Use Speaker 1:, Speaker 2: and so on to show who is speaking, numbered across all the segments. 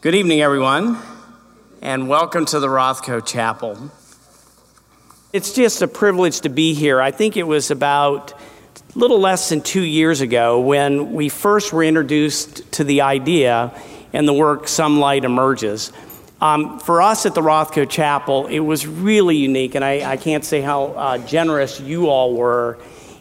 Speaker 1: Good evening, everyone, and welcome to the Rothko Chapel. It's just a privilege to be here. I think it was about a little less than two years ago when we first were introduced to the idea and the work Some Light Emerges. Um, for us at the Rothko Chapel, it was really unique, and I, I can't say how uh, generous you all were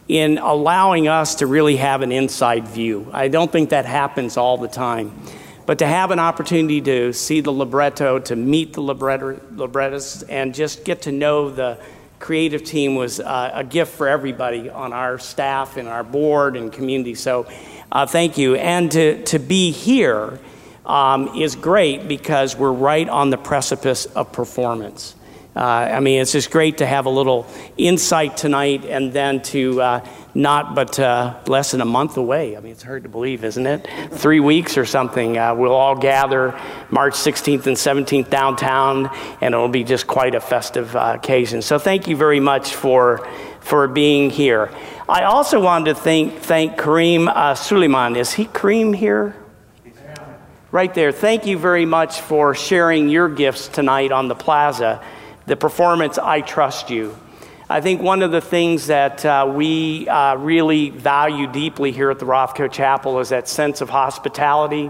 Speaker 1: in allowing us to really have an inside view. I don't think that happens all the time. But to have an opportunity to see the libretto, to meet the librettists, and just get to know the creative team was uh, a gift for everybody on our staff and our board and community. So uh, thank you. And to, to be here um, is great because we're right on the precipice of performance. Uh, I mean, it's just great to have a little insight tonight and then to uh, not but uh, less than a month away. I mean, it's hard to believe, isn't it? Three weeks or something. Uh, we'll all gather March 16th and 17th downtown, and it'll be just quite a festive uh, occasion. So, thank you very much for, for being here. I also wanted to thank, thank Kareem uh, Suleiman. Is he Kareem here? Right there. Thank you very much for sharing your gifts tonight on the plaza. The performance, I Trust You. I think one of the things that uh, we uh, really value deeply here at the Rothko Chapel is that sense of hospitality,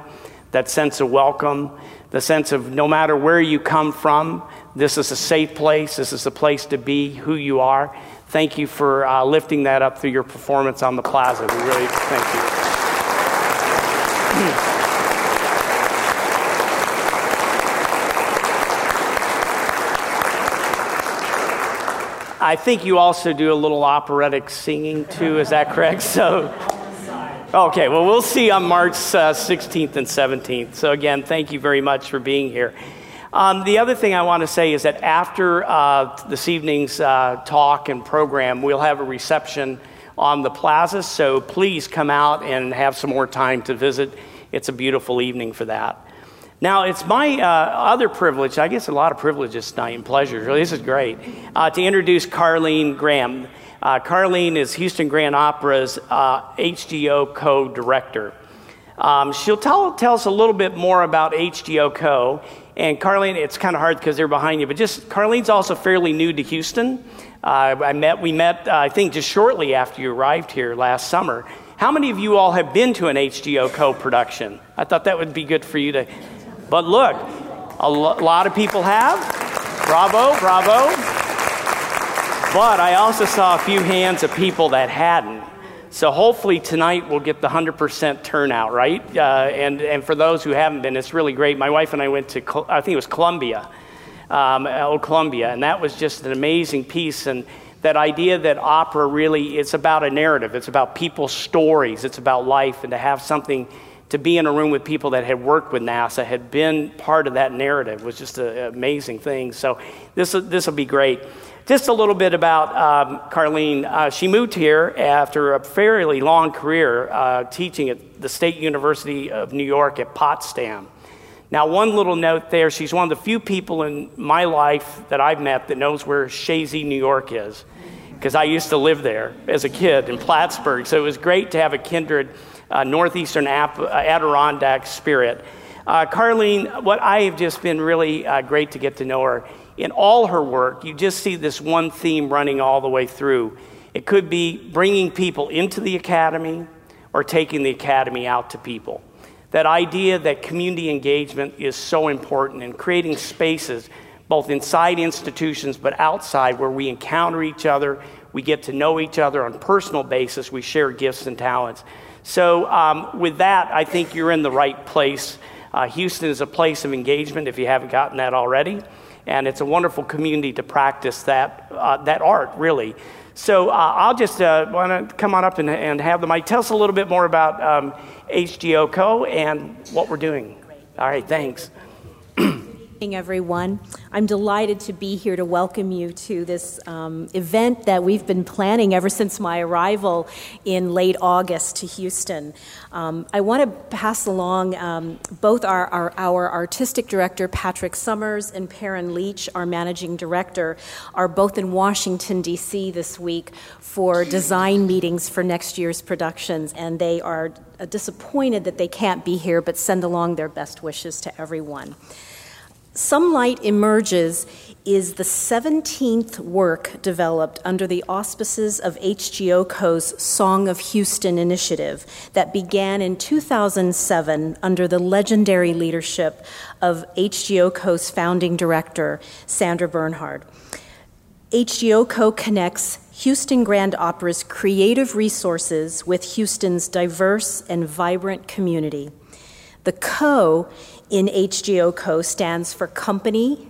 Speaker 1: that sense of welcome, the sense of no matter where you come from, this is a safe place, this is a place to be who you are. Thank you for uh, lifting that up through your performance on the plaza. We really thank you. I think you also do a little operatic singing too. Is that correct? So, okay. Well, we'll see on March uh, 16th and 17th. So again, thank you very much for being here. Um, the other thing I want to say is that after uh, this evening's uh, talk and program, we'll have a reception on the plaza. So please come out and have some more time to visit. It's a beautiful evening for that. Now, it's my uh, other privilege, I guess a lot of privileges tonight and pleasures. Really, this is great, uh, to introduce Carleen Graham. Uh, Carleen is Houston Grand Opera's HGO uh, co director. Um, she'll tell, tell us a little bit more about HGO Co. And Carleen, it's kind of hard because they're behind you, but just Carleen's also fairly new to Houston. Uh, I met, we met, uh, I think, just shortly after you arrived here last summer. How many of you all have been to an HGO co production? I thought that would be good for you to but look, a lo- lot of people have. Bravo, bravo. But I also saw a few hands of people that hadn't. So hopefully tonight we'll get the 100% turnout, right? Uh, and, and for those who haven't been, it's really great. My wife and I went to, I think it was Columbia, um, O Columbia, and that was just an amazing piece. And that idea that opera really, it's about a narrative. It's about people's stories. It's about life. And to have something to be in a room with people that had worked with NASA, had been part of that narrative, was just an amazing thing. So this this will be great. Just a little bit about um, Carleen. Uh, she moved here after a fairly long career uh, teaching at the State University of New York at Potsdam. Now, one little note there, she's one of the few people in my life that I've met that knows where Chazy, New York is, because I used to live there as a kid in Plattsburgh. So it was great to have a kindred uh, northeastern App- uh, Adirondack spirit. Uh, Carleen, what I have just been really uh, great to get to know her. In all her work, you just see this one theme running all the way through. It could be bringing people into the academy or taking the academy out to people. That idea that community engagement is so important and creating spaces both inside institutions but outside where we encounter each other, we get to know each other on a personal basis, we share gifts and talents. So, um, with that, I think you're in the right place. Uh, Houston is a place of engagement if you haven't gotten that already, and it's a wonderful community to practice that, uh, that art, really. So, uh, I'll just uh, want to come on up and, and have the mic. Tell us a little bit more about um, HGO Co. and what we're doing. All right, thanks.
Speaker 2: everyone. I'm delighted to be here to welcome you to this um, event that we've been planning ever since my arrival in late August to Houston. Um, I want to pass along um, both our, our, our, artistic director, Patrick Summers, and Perryn Leech, our managing director, are both in Washington, D.C. this week for design meetings for next year's productions, and they are disappointed that they can't be here, but send along their best wishes to everyone. Some Light Emerges is the 17th work developed under the auspices of HGOCO's Song of Houston initiative that began in 2007 under the legendary leadership of HGOCO's founding director, Sandra Bernhard. HGOCO connects Houston Grand Opera's creative resources with Houston's diverse and vibrant community. The co in HGO Co stands for company,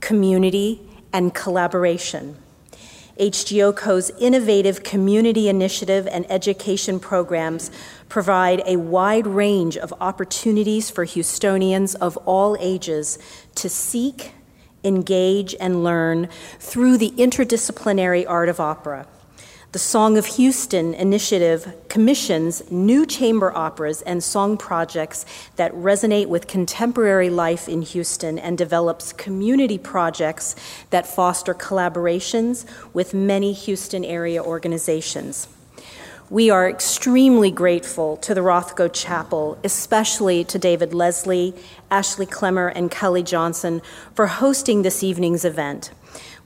Speaker 2: community, and collaboration. HGO Co's innovative community initiative and education programs provide a wide range of opportunities for Houstonians of all ages to seek, engage, and learn through the interdisciplinary art of opera. The Song of Houston initiative commissions new chamber operas and song projects that resonate with contemporary life in Houston and develops community projects that foster collaborations with many Houston area organizations. We are extremely grateful to the Rothko Chapel, especially to David Leslie, Ashley Clemmer, and Kelly Johnson for hosting this evening's event.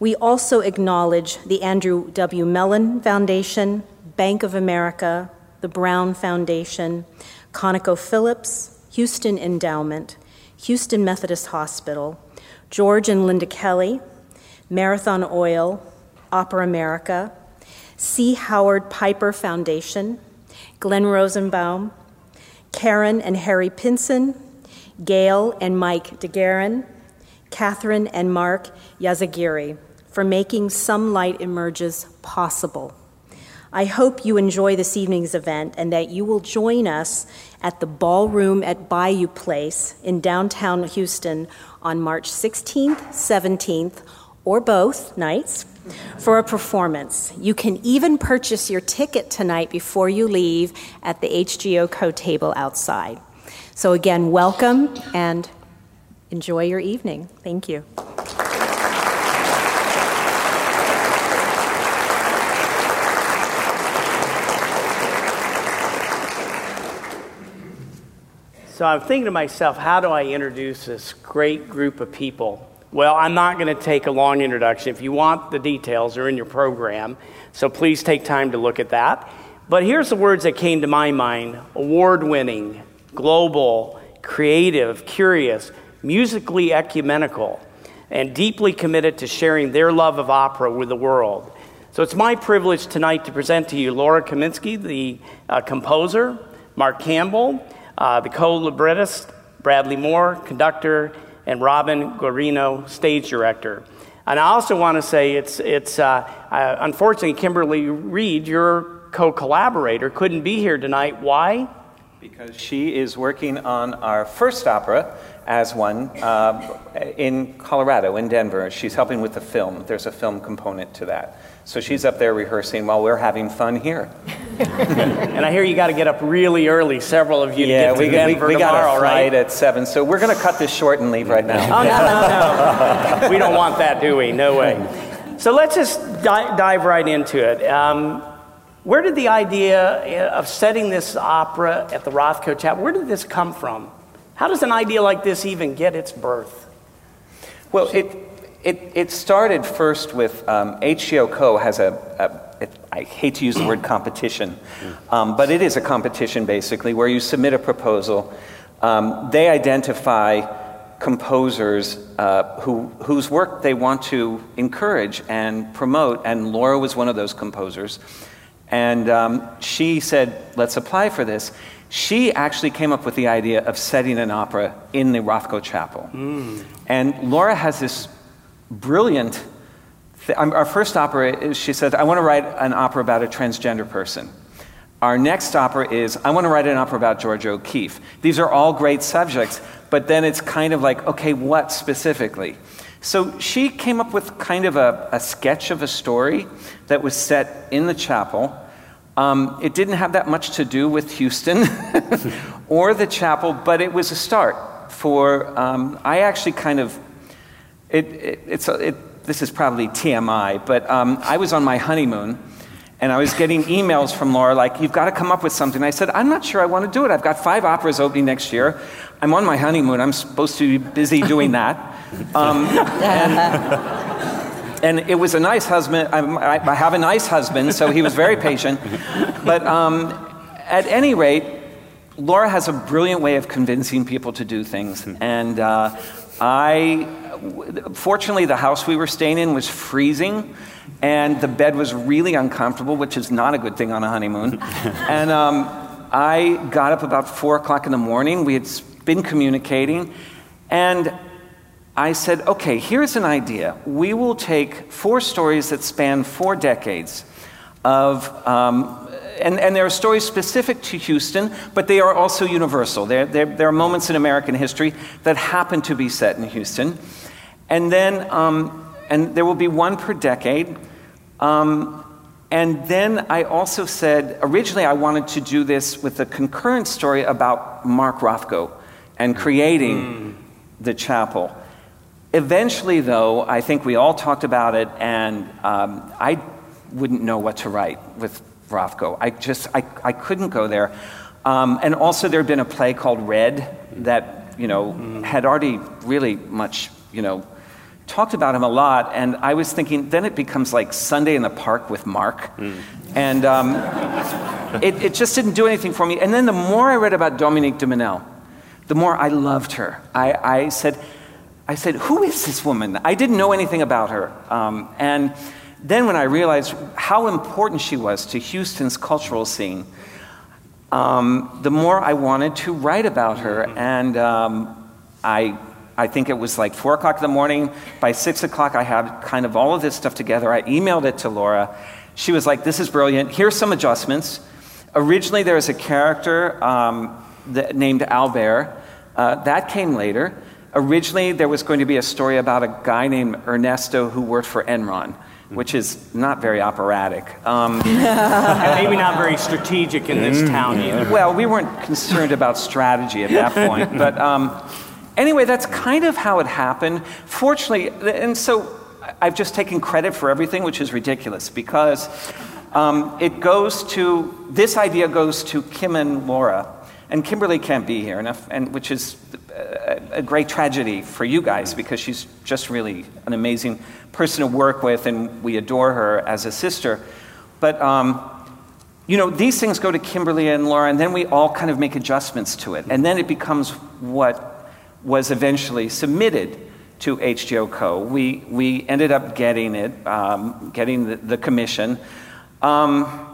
Speaker 2: We also acknowledge the Andrew W. Mellon Foundation, Bank of America, the Brown Foundation, ConocoPhillips, Houston Endowment, Houston Methodist Hospital, George and Linda Kelly, Marathon Oil, Opera America, C. Howard Piper Foundation, Glenn Rosenbaum, Karen and Harry Pinson, Gail and Mike DeGuerin, Catherine and Mark Yazagiri for making Some Light Emerges possible. I hope you enjoy this evening's event and that you will join us at the ballroom at Bayou Place in downtown Houston on March 16th, 17th, or both nights for a performance. You can even purchase your ticket tonight before you leave at the HGO Co table outside. So, again, welcome and enjoy your evening. Thank you.
Speaker 1: So I'm thinking to myself, how do I introduce this great group of people? Well, I'm not going to take a long introduction. If you want the details, they're in your program. So please take time to look at that. But here's the words that came to my mind award winning, global, creative, curious, musically ecumenical, and deeply committed to sharing their love of opera with the world. So it's my privilege tonight to present to you Laura Kaminsky, the uh, composer, Mark Campbell, uh, the co librettist, Bradley Moore, conductor, and Robin Guarino, stage director. And I also want to say it's, it's uh, uh, unfortunately, Kimberly Reed, your co collaborator, couldn't be here tonight. Why?
Speaker 3: Because she is working on our first opera as one uh, in Colorado, in Denver. She's helping with the film. There's a film component to that. So she's up there rehearsing while we're having fun here.
Speaker 1: and I hear you got to get up really early, several of you,
Speaker 3: yeah,
Speaker 1: to get to
Speaker 3: we,
Speaker 1: Denver
Speaker 3: we, we
Speaker 1: tomorrow,
Speaker 3: got a
Speaker 1: flight
Speaker 3: right? at 7, so we're going to cut this short and leave right now.
Speaker 1: oh, no, no, no. we don't want that, do we? No way. So let's just di- dive right into it. Um, where did the idea of setting this opera at the Rothko Chapel, where did this come from? How does an idea like this even get its birth?
Speaker 3: Well, it, it, it started first with um, HGO Co. has a, a it, I hate to use the word competition, um, but it is a competition basically where you submit a proposal. Um, they identify composers uh, who, whose work they want to encourage and promote, and Laura was one of those composers. And um, she said, Let's apply for this. She actually came up with the idea of setting an opera in the Rothko Chapel. Mm. And Laura has this brilliant. Th- our first opera, she said, I want to write an opera about a transgender person. our next opera is I want to write an opera about Georgia O'Keeffe. These are all great subjects, but then it's kind of like, okay, what specifically? So she came up with kind of a, a sketch of a story that was set in the chapel. Um, it didn't have that much to do with Houston or the chapel, but it was a start for. Um, I actually kind of. It, it, it's a, it, this is probably TMI, but um, I was on my honeymoon and I was getting emails from Laura like, You've got to come up with something. I said, I'm not sure I want to do it. I've got five operas opening next year. I'm on my honeymoon. I'm supposed to be busy doing that. Um, and, and, it was a nice husband. I, I, have a nice husband, so he was very patient. But um, at any rate, Laura has a brilliant way of convincing people to do things. And uh, I, fortunately, the house we were staying in was freezing and the bed was really uncomfortable, which is not a good thing on a honeymoon. and um, I got up about four o'clock in the morning. We had been communicating, and I said, okay, here's an idea. We will take four stories that span four decades of. Um, and, and there are stories specific to Houston, but they are also universal. There, there, there are moments in American history that happen to be set in Houston. And then um, and there will be one per decade. Um, and then I also said, originally I wanted to do this with a concurrent story about Mark Rothko and creating mm. the chapel. Eventually, though, I think we all talked about it, and um, I wouldn't know what to write with Rothko. I just, I, I couldn't go there. Um, and also, there had been a play called Red that, you know, mm. had already really much, you know, talked about him a lot, and I was thinking, then it becomes like Sunday in the Park with Mark. Mm. And um, it, it, just didn't do anything for me. And then the more I read about Dominique de Menil, the more I loved her. I, I, said, I said, who is this woman? I didn't know anything about her. Um, and then when I realized how important she was to Houston's cultural scene, um, the more I wanted to write about her. Mm-hmm. And um, I I think it was like four o'clock in the morning. By six o'clock, I had kind of all of this stuff together. I emailed it to Laura. She was like, This is brilliant. Here's some adjustments. Originally, there was a character um, that, named Albert. Uh, that came later. Originally, there was going to be a story about a guy named Ernesto who worked for Enron which is not very operatic. Um,
Speaker 1: and maybe not very strategic in this town either.
Speaker 3: Well, we weren't concerned about strategy at that point, but um, Anyway, that's kind of how it happened. Fortunately, and so I've just taken credit for everything, which is ridiculous because um, it goes to this idea goes to Kim and Laura, and Kimberly can't be here, enough, and which is a, a great tragedy for you guys because she's just really an amazing person to work with, and we adore her as a sister. But um, you know, these things go to Kimberly and Laura, and then we all kind of make adjustments to it, and then it becomes what was eventually submitted to HGO Co. We, we ended up getting it, um, getting the, the commission. Um,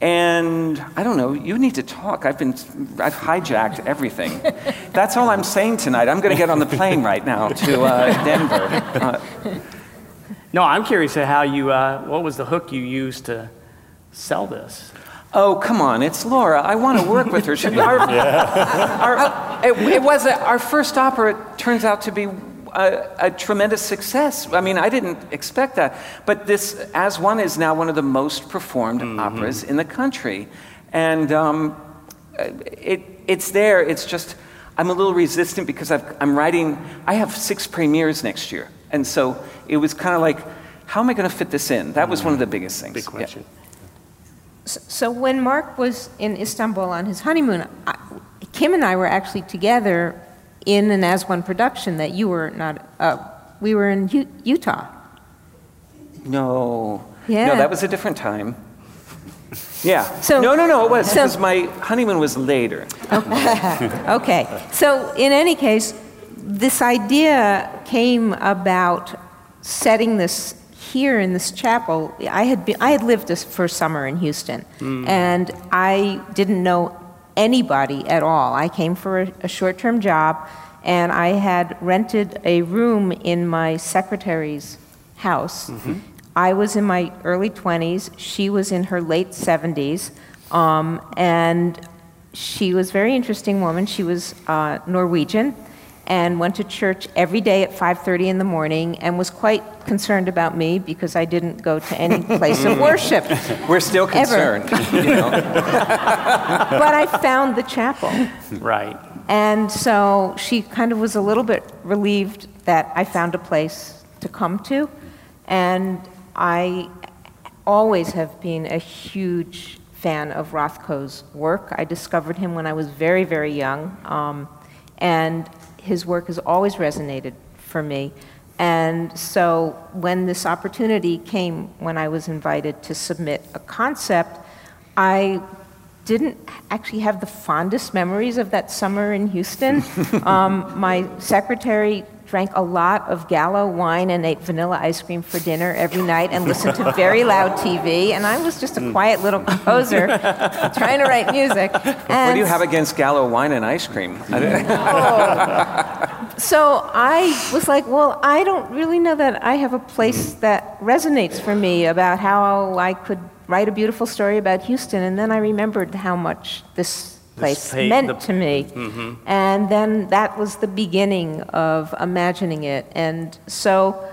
Speaker 3: and I don't know, you need to talk. I've been, I've hijacked everything. That's all I'm saying tonight. I'm going to get on the plane right now to uh, Denver. Uh,
Speaker 1: no, I'm curious to how you, uh, what was the hook you used to sell this?
Speaker 3: Oh, come on, it's Laura. I want to work with her. She, our, our, it, it, was a, our first opera, it turns out to be a, a, tremendous success. I mean, I didn't expect that. But this, As One, is now one of the most performed mm-hmm. operas in the country. And um, it, it's there. It's just, I'm a little resistant because i am writing, I have six premieres next year. And so it was kind of like, how am I going to fit this in? That was one of the biggest things.
Speaker 1: Big question.
Speaker 4: Yeah. So when Mark was in Istanbul on his honeymoon, I, Kim and I were actually together in an As One production that you were not. Uh, we were in U- Utah.
Speaker 3: No. Yeah. No, that was a different time. Yeah. So, no, no, no, it was. So, my honeymoon was later.
Speaker 4: Okay. okay. So, in any case, this idea came about setting this here in this chapel, I had, been, I had lived this first summer in Houston, mm. and I didn't know anybody at all. I came for a, a short term job, and I had rented a room in my secretary's house. Mm-hmm. I was in my early 20s, she was in her late 70s. Um, and she was a very interesting woman. She was uh, Norwegian and went to church every day at 5.30 in the morning and was quite concerned about me because i didn't go to any place of worship
Speaker 3: We're still
Speaker 4: Ever.
Speaker 3: concerned. you know?
Speaker 4: but i found the chapel
Speaker 1: Right.
Speaker 4: and so she kind of was a little bit relieved that i found a place to come to and i always have been a huge fan of rothko's work i discovered him when i was very very young um, and his work has always resonated for me. And so when this opportunity came, when I was invited to submit a concept, I didn't actually have the fondest memories of that summer in Houston. um, my secretary drank a lot of Gallo wine and ate vanilla ice cream for dinner every night and listened to very loud TV. And I was just a mm. quiet little composer trying to write music.
Speaker 3: What do you have against Gallo wine and ice cream? Don't- oh.
Speaker 4: So I was like, well, I don't really know that I have a place mm. that resonates for me about how I could write a beautiful story about Houston. And then I remembered how much this place
Speaker 1: pa-
Speaker 4: meant
Speaker 1: the-
Speaker 4: to me. Mm-hmm. And then that was the beginning of imagining it. And so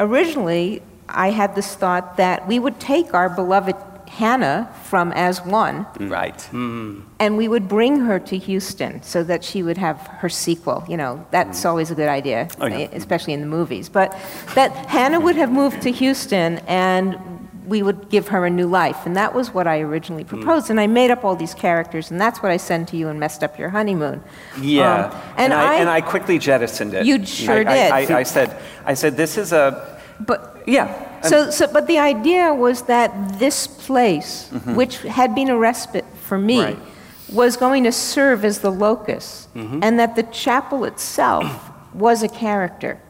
Speaker 4: originally, I had this thought that we would take our beloved Hannah from As One
Speaker 3: right. Mm-hmm.
Speaker 4: and we would bring her to Houston so that she would have her sequel. You know, that's mm-hmm. always a good idea,
Speaker 5: Oh, yeah.
Speaker 4: especially in the movies. But that Hannah would have moved to Houston and we would give her a new life. And that was what I originally hmm. proposed. And I made up all these characters, and that's what I sent to you and messed up your honeymoon.
Speaker 3: Yeah.
Speaker 4: Um, and, I,
Speaker 3: and I quickly jettisoned it.
Speaker 4: You sure
Speaker 3: I, I-
Speaker 4: did.
Speaker 3: I, I said, I said, this is a,
Speaker 4: but
Speaker 3: yeah.
Speaker 4: So, so, but the idea was that this place, mm-hmm. which had been a respite for me,
Speaker 1: Right.
Speaker 4: was going to serve as the locus, mm-hmm. and that the chapel itself was a character,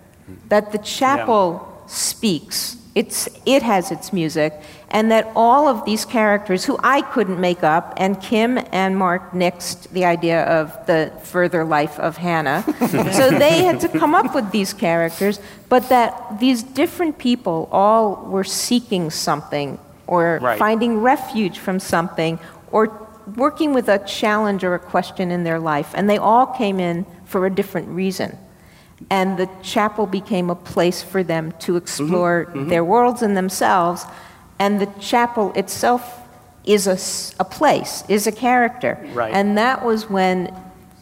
Speaker 4: that the chapel speaks. It's, it has its music, and that all of these characters, who I couldn't make up, and Kim and Mark nixed the idea of the further life of Hannah. so they had to come up with these characters, but that these different people all were seeking something, or
Speaker 1: Right.
Speaker 4: finding refuge from something, or working with a challenge or a question in their life, and they all came in for a different reason and the chapel became a place for them to mm-hmm. explore mm-hmm. their worlds and themselves. And the chapel itself is a place, is a character.
Speaker 1: Right.
Speaker 4: And that was when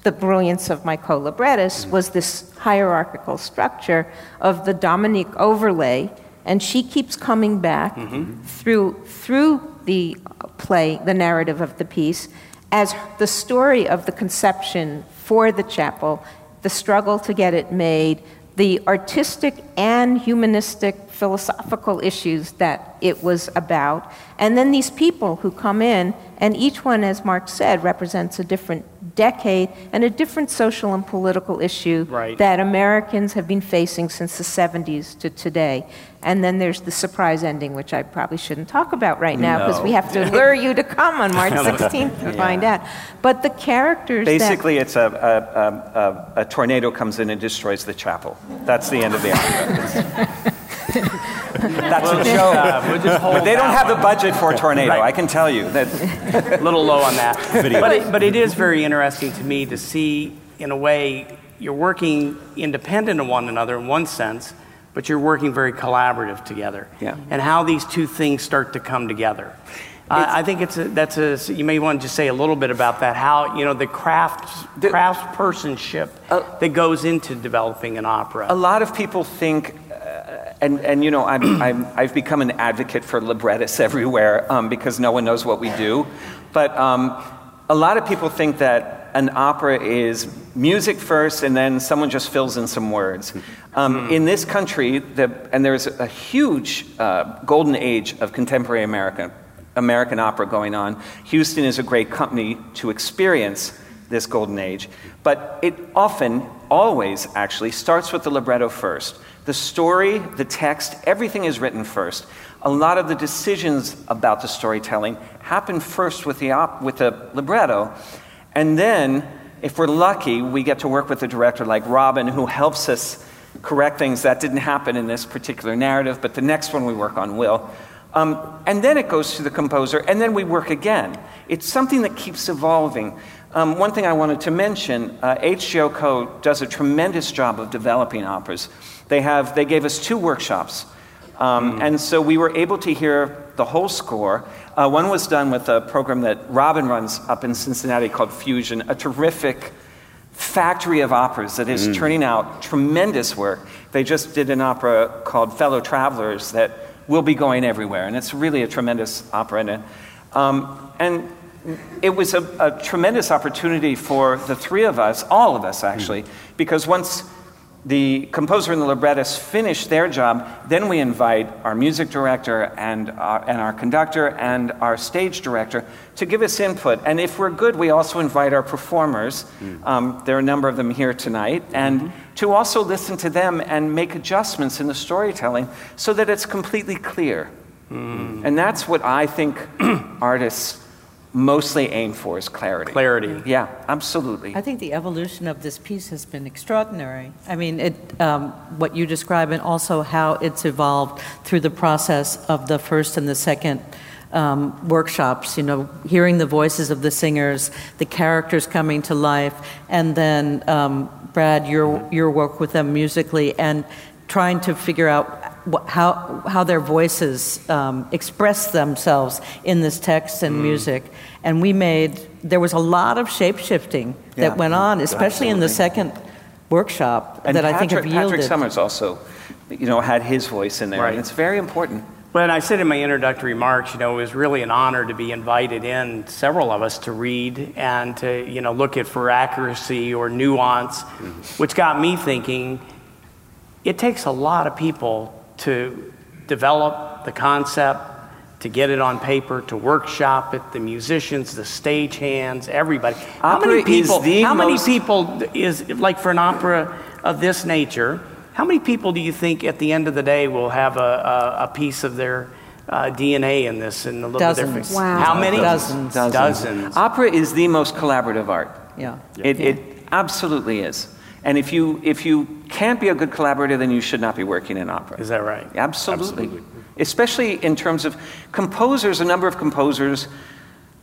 Speaker 4: the brilliance of my co-librettist mm. was this hierarchical structure of the Dominique overlay, and she keeps coming back mm-hmm. through through the play, the narrative of the piece, as the story of the conception for the chapel the struggle to get it made, the artistic and humanistic philosophical issues that it was about, and then these people who come in, and each one, as Mark said, represents a different decade and a different social and political issue
Speaker 1: Right.
Speaker 4: that Americans have been facing since the 70s to today. And then there's the surprise ending, which I probably shouldn't talk about right now because
Speaker 3: No.
Speaker 4: we have to lure you to come on March 16th to find out. But the characters that-
Speaker 3: Basically, it's a, a, a, a, a tornado comes in and destroys the chapel. That's the end of the opera. That's a joke.
Speaker 1: Uh, we'll
Speaker 3: But they don't have the budget for a tornado,
Speaker 1: Right.
Speaker 3: I can tell you. That,
Speaker 1: a little low on that.
Speaker 5: Video.
Speaker 1: But it, but it is very interesting to me to see, in a way, you're working independent of one another in one sense, but you're working very collaborative together.
Speaker 3: Yeah.
Speaker 1: And how these two things start to come together. I I think it's a, that's a, you may want to just say a little bit about that, how, you know, the craft, craftspersonship that goes into developing an opera.
Speaker 3: a lot of people think, uh, and, and you know, I'm, I'm, I've become an advocate for librettists everywhere um, because no one knows what we do. But um, a lot of people think that an opera is music first and then someone just fills in some words. Um, In this country, the, and there's a huge uh, golden age of contemporary America, American opera going on. Houston is a great company to experience this golden age. But it often, always actually, starts with the libretto first. The story, the text, everything is written first. A lot of the decisions about the storytelling happen first with the, op- with the libretto. And then, if we're lucky, we get to work with a director like Robin who helps us correct things that didn't happen in this particular narrative, but the next one we work on will. Um, and then it goes to the composer, and then we work again. It's something that keeps evolving. Um, one thing I wanted to mention uh, HGO Co. does a tremendous job of developing operas. They, have, they gave us two workshops. Um, mm. And so we were able to hear the whole score. Uh, one was done with a program that Robin runs up in Cincinnati called Fusion, a terrific factory of operas that is mm. turning out tremendous work. They just did an opera called Fellow Travelers that will be going everywhere, and it's really a tremendous opera. And, um, and it was a, a, tremendous opportunity for the three of us, all of us actually, mm. because once the composer and the librettist finish their job, then we invite our music director and our, and our conductor and our stage director to give us input. And if we're good, we also invite our performers. Mm. Um, there are a number of them here tonight. And mm-hmm. to also listen to them and make adjustments in the storytelling so that it's completely clear. Mm. And that's what I think artists mostly aim for is clarity.
Speaker 1: Clarity.
Speaker 3: Yeah, absolutely.
Speaker 5: I think the evolution of this piece has been extraordinary. I mean, it, um, what you describe and also how it's evolved through the process of the first and the second um, workshops, you know, hearing the voices of the singers, the characters coming to life, and then, um, Brad, your, your work with them musically, and trying to figure out how, how their voices um, express themselves in this text and mm. music. And we made, there was a lot of shape shifting that yeah. went on, especially Absolutely. in the second workshop
Speaker 3: and
Speaker 5: that
Speaker 3: Patrick,
Speaker 5: I think have yielded.
Speaker 3: Patrick Summers also, you know, had his voice in there, right. and it's very important.
Speaker 1: When I said in my introductory remarks, you know, it was really an honor to be invited in, several of us, to read and to, you know, look at for accuracy or nuance, mm-hmm. which got me thinking, it takes a lot of people to develop the concept, to get it on paper, to workshop it, the musicians, the stagehands, everybody.
Speaker 3: Opera how many people,
Speaker 1: how
Speaker 3: many
Speaker 1: people is, like for an opera of this nature, how many people do you think at the end of the day will have a, a, a piece of their uh, DNA in this and a little
Speaker 5: Dozens.
Speaker 1: bit
Speaker 5: Wow.
Speaker 1: How many?
Speaker 5: Dozens.
Speaker 3: Dozens.
Speaker 1: Dozens.
Speaker 3: Opera is the most collaborative art.
Speaker 5: Yeah.
Speaker 3: It,
Speaker 5: yeah.
Speaker 3: it absolutely is. And if you, if you can't be a good collaborator, then you should not be working in opera.
Speaker 1: Is that right?
Speaker 3: Absolutely. Absolutely. Especially in terms of composers, a number of composers.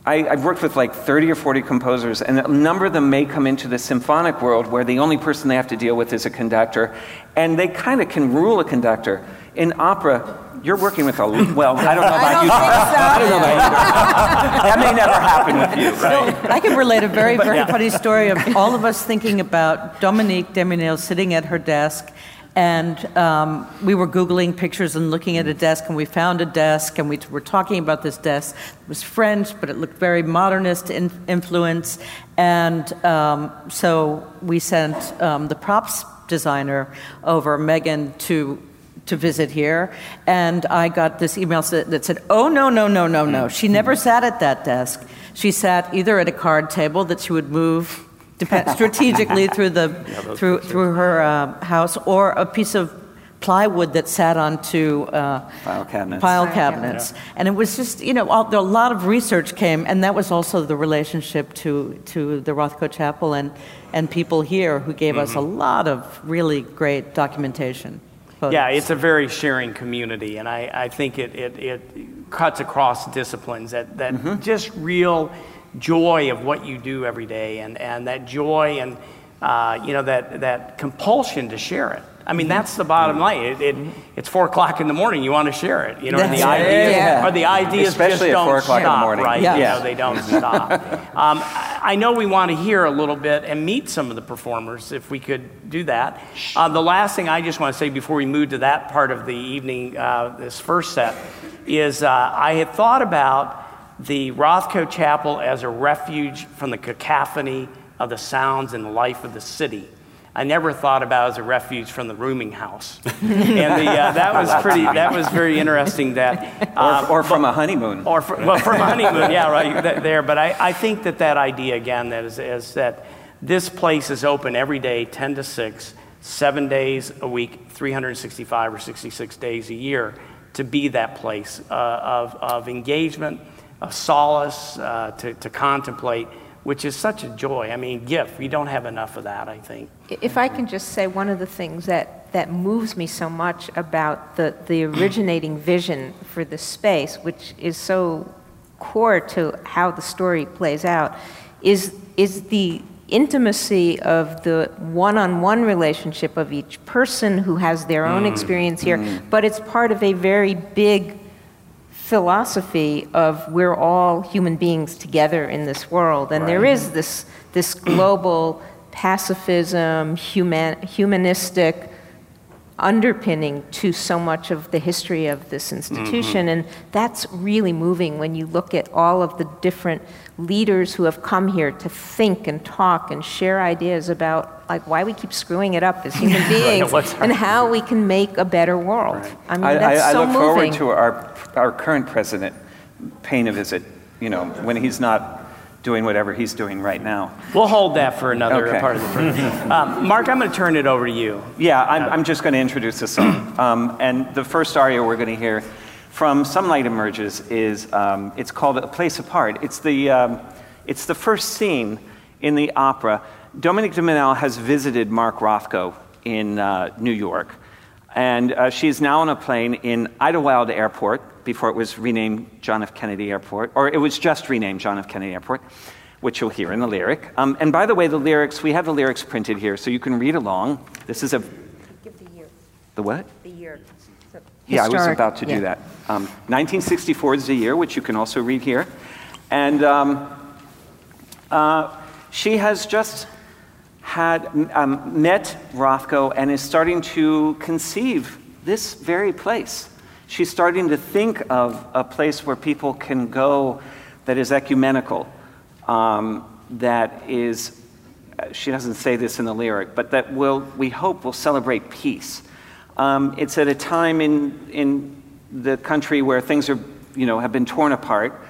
Speaker 3: I, have worked with like 30 or 40 composers, and a number of them may come into the symphonic world where the only person they have to deal with is a conductor, and they kind of can rule a conductor. In opera, you're working with a well. I don't know about
Speaker 4: I
Speaker 3: you.
Speaker 4: So. I
Speaker 3: don't know about you. that may never happen with you, right?
Speaker 5: I can relate a very, very yeah. funny story of all of us thinking about Dominique de Menil sitting at her desk. And um, we were Googling pictures and looking at a desk, and we found a desk, and we were talking about this desk. It was French, but it looked very modernist in influence. And um, so we sent um, the props designer over, Megan, to to visit here, and I got this email that said, "Oh no, no, no, no, no! She never sat at that desk. She sat either at a card table that she would move strategically through the yeah, through through her uh, house, or a piece of plywood that sat onto uh,
Speaker 3: file cabinets.
Speaker 5: File cabinets. Yeah. And it was just, you know, all, a lot of research came, and that was also the relationship to, to the Rothko Chapel and, and people here who gave mm-hmm. us a mm-hmm. lot of really great documentation.
Speaker 1: Yeah, it's a very sharing community, and I, I think it, it, it cuts across disciplines that, that mm-hmm. just real joy of what you do every day and, and that joy and uh, you know that, that compulsion to share it I mean, that's the bottom line. It, it, it's four o'clock in the morning. You want to share it, you know. and the ideas, yeah. or the ideas
Speaker 3: Especially
Speaker 1: just don't
Speaker 3: four o'clock
Speaker 1: stop,
Speaker 3: in the morning.
Speaker 1: right?
Speaker 3: Yeah.
Speaker 1: You know, they don't stop. Um, I know we want to hear a little bit and meet some of the performers if we could do that. Uh, the last thing I just want to say before we move to that part of the evening, uh, this first set, is uh, I had thought about the Rothko Chapel as a refuge from the cacophony of the sounds and the life of the city. I never thought about as a refuge from the rooming house. and the, uh, that was pretty, that was very interesting that.
Speaker 3: Uh, or, or, from a honeymoon.
Speaker 1: Or for, well, from a honeymoon, yeah, right, there. But I, I think that that idea, again, that is, is that this place is open every day, 10 to 6, seven days a week, 365 or 66 days a year, to be that place uh, of, of engagement, of solace, uh, to, to contemplate which is such a joy. I mean, gift. We don't have enough of that, I think.
Speaker 4: If I can just say one of the things that that moves me so much about the, the originating vision for the space, which is so core to how the story plays out, is, is the intimacy of the one-on-one relationship of each person who has their own
Speaker 3: Mm.
Speaker 4: experience here, but it's part of a very big philosophy of we're all human beings together in this world, and there is this this global pacifism, human, humanistic underpinning to so much of the history of this institution, mm-hmm. and that's really moving when you look at all of the different leaders who have come here to think and talk and share ideas about like why we keep screwing it up as human beings and how we can make a better world. I mean,
Speaker 3: I,
Speaker 4: that's
Speaker 3: I, I
Speaker 4: so
Speaker 3: look
Speaker 4: moving.
Speaker 3: forward to our, our current president paying a visit, you know, when he's not doing whatever he's doing right now.
Speaker 1: We'll hold that for another
Speaker 3: Okay.
Speaker 1: part of the program. um, Mark, I'm going to turn it over to you.
Speaker 3: Yeah, I'm, I'm just going to introduce the song. Um, and the first aria we're going to hear from Some Light Emerges is, um, it's called A Place Apart. It's the, um, it's the first scene in the opera. Dominique de Menil has visited Mark Rothko in uh, New York. And uh, she's now on a plane in Idlewild Airport, before it was renamed John F. Kennedy Airport, or it was just renamed John F. Kennedy Airport, which you'll hear in the lyric. Um, and by the way, the lyrics, we have the lyrics printed here, so you can read along. This is a
Speaker 4: Give the year.
Speaker 3: the what?
Speaker 4: The year.
Speaker 3: Yeah, I was about to do that. Um, 1964 is the year, which you can also read here. And um, uh, she has just had um, met Rothko and is starting to conceive this very place. She's starting to think of a place where people can go that is ecumenical, um, that is uh, she doesn't say this in the lyric, but that will, we hope, will celebrate peace. Um, it's at a time in, in the country where things are, you know, have been torn apart.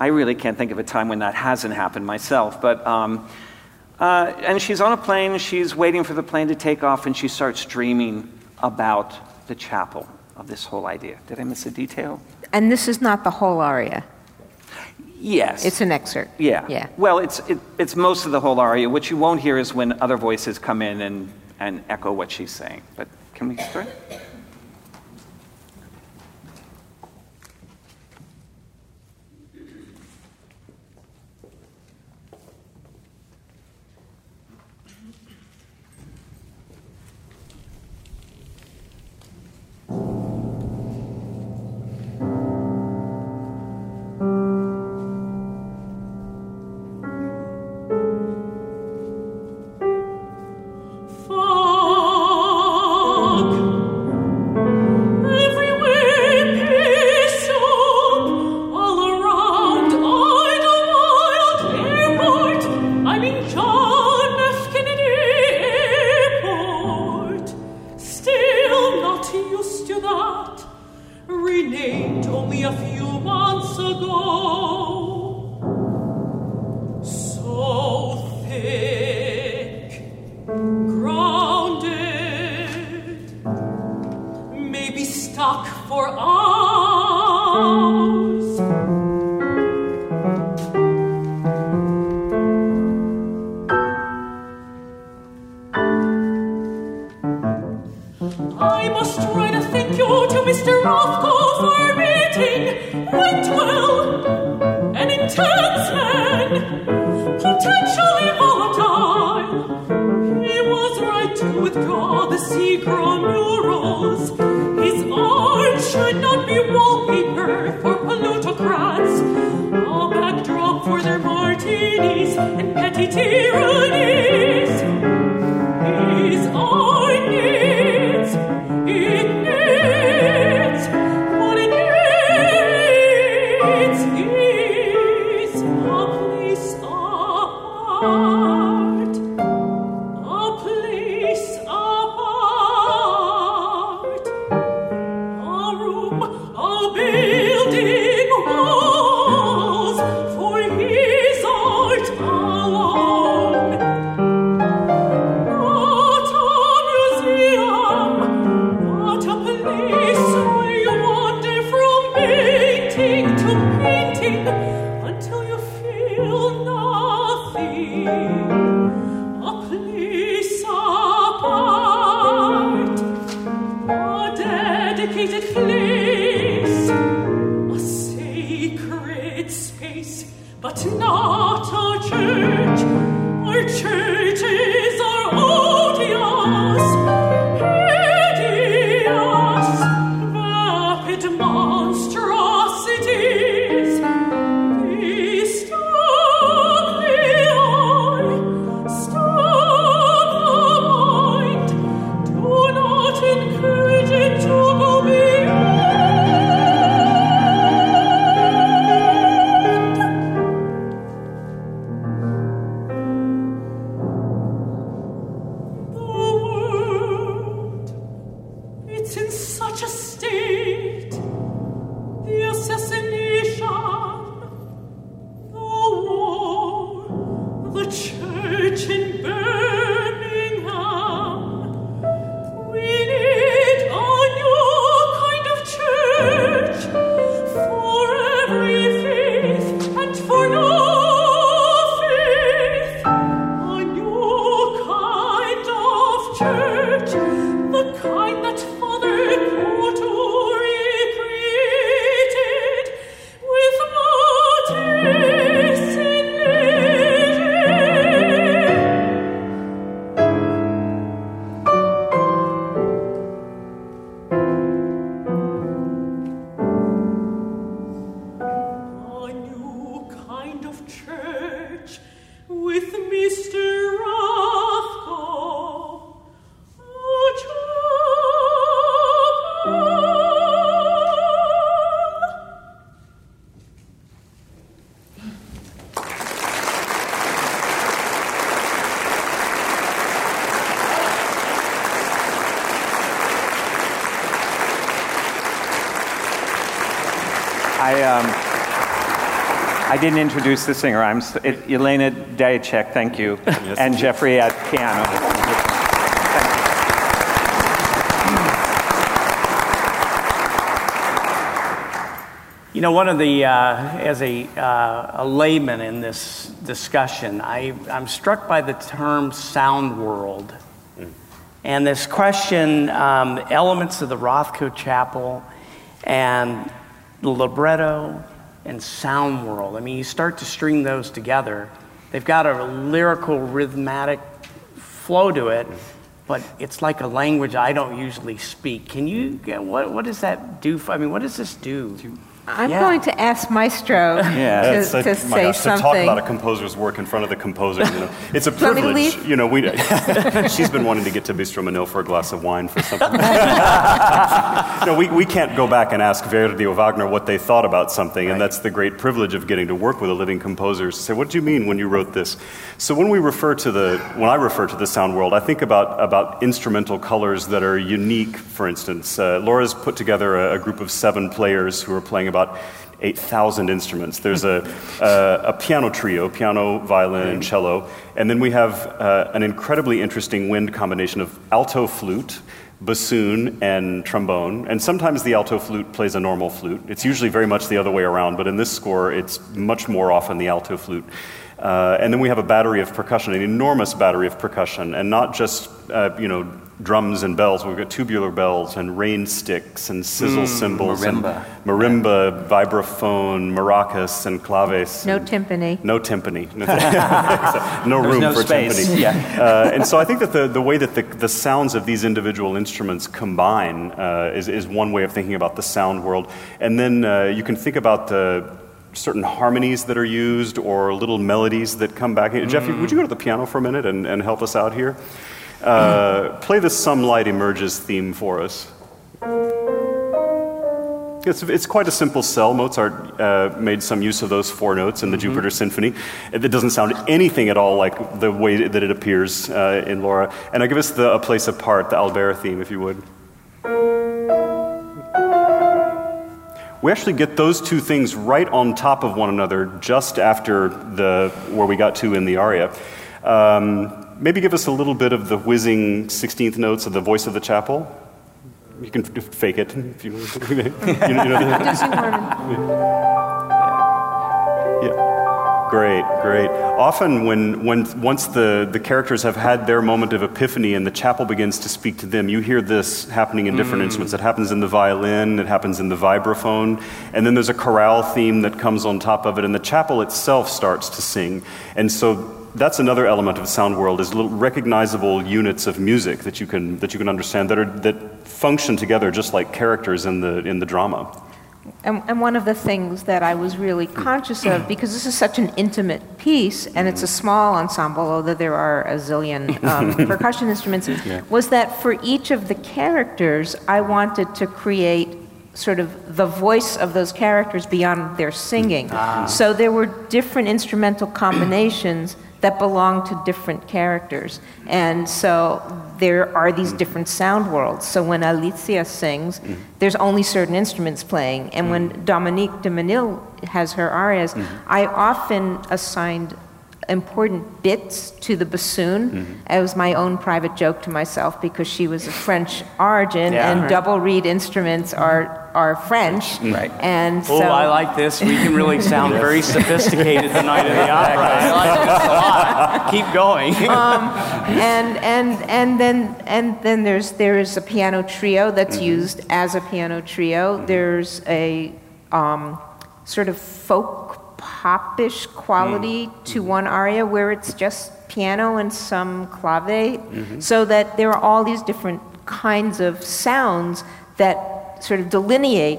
Speaker 3: I really can't think of a time when that hasn't happened myself, but, um, uh, and she's on a plane, she's waiting for the plane to take off, and she starts dreaming about the chapel of this whole idea. Did I miss a detail?
Speaker 4: And this is not the whole aria.
Speaker 3: Yes.
Speaker 4: It's an excerpt.
Speaker 3: Yeah.
Speaker 4: Yeah.
Speaker 3: Well, it's, it, it's most of the whole aria. What you won't hear is when other voices come in and, and echo what she's saying. But can we start?
Speaker 6: I
Speaker 3: didn't introduce the singer. I'm it, Yelena Dyachek, thank you, yes. and Jeffrey at piano.
Speaker 1: You know, one of the, uh, as a, uh, a layman in this discussion, I, I'm struck by the term sound world. Mm. And this question, um, elements of the Rothko Chapel and the libretto and sound world. I mean, you start to string those together. They've got a lyrical, rhythmic flow to it, but it's like a language I don't usually speak. Can you, what, what does that do? For, I mean, what does this do?
Speaker 4: I'm yeah. going to ask Maestro yeah. to, to say
Speaker 7: gosh,
Speaker 4: something.
Speaker 7: To talk about a composer's work in front of the composer, you know, it's a privilege. You know, we, she's been wanting to get to Bistro Menil for a glass of wine for something. no, we, we can't go back and ask Verdi or Wagner what they thought about something, right. and that's the great privilege of getting to work with a living composer. To say, what do you mean when you wrote this? So when we refer to the, when I refer to the sound world, I think about about instrumental colors that are unique. For instance, uh, Laura's put together a, a group of seven players who are playing about about 8,000 instruments. There's a, a, a, piano trio, piano, violin, and cello. And then we have uh, an incredibly interesting wind combination of alto flute, bassoon, and trombone. And sometimes the alto flute plays a normal flute. It's usually very much the other way around, but in this score, it's much more often the alto flute. Uh, and then we have a battery of percussion, an enormous battery of percussion, and not just uh, you know drums and bells. We've got tubular bells and rain sticks and sizzle mm, cymbals
Speaker 3: marimba.
Speaker 7: and marimba, vibraphone, maracas, and claves.
Speaker 4: No
Speaker 7: and
Speaker 4: timpani.
Speaker 7: No timpani. no room
Speaker 3: no
Speaker 7: for
Speaker 3: space.
Speaker 7: timpani. Yeah. Uh, and so I think that the, the way that the, the sounds of these individual instruments combine uh, is, is one way of thinking about the sound world. And then uh, you can think about the certain harmonies that are used or little melodies that come back. Mm. Jeffy, would you go to the piano for a minute and, and help us out here? Uh, play the Some Light Emerges theme for us. It's, it's quite a simple cell. Mozart uh, made some use of those four notes in the mm-hmm. Jupiter Symphony. It, doesn't sound anything at all like the way that it appears uh, in Laura. And I give us the A Place Apart, the Albert theme, if you would. We actually get those two things right on top of one another just after the, where we got to in the aria. Um, maybe give us a little bit of the whizzing 16th notes of the voice of the chapel. You can fake it if you, you know, you know. Great, great. Often, when, when once the, the characters have had their moment of epiphany and the chapel begins to speak to them, you hear this happening in different mm. instruments. It happens in the violin, it happens in the vibraphone, and then there's a chorale theme that comes on top of it, and the chapel itself starts to sing. And so that's another element of the sound world is little recognizable units of music that you can that you can understand that are that function together just like characters in the in the drama.
Speaker 4: And, and, one of the things that I was really conscious of, because this is such an intimate piece, and it's a small ensemble, although there are a zillion um, percussion instruments, yeah. was that for each of the characters, I wanted to create sort of the voice of those characters beyond their singing. Ah. So there were different instrumental combinations that belong to different characters. And so there are these different sound worlds. So when Alicia sings, mm-hmm. there's only certain instruments playing. And when mm-hmm. Dominique de Menil has her arias, mm-hmm. I often assigned important bits to the bassoon. Mm-hmm. It was my own private joke to myself because she was of French origin, yeah, and right. double reed instruments are are French.
Speaker 3: Right.
Speaker 4: And
Speaker 1: so, oh, I like this. We can really sound very sophisticated the night of the opera. I like this a lot. Keep going.
Speaker 4: um, and and and then and then there's there is a piano trio that's mm-hmm. used as a piano trio. Mm-hmm. There's a um, sort of folk popish quality mm. to one aria where it's just piano and some clave, mm-hmm. so that there are all these different kinds of sounds that sort of delineate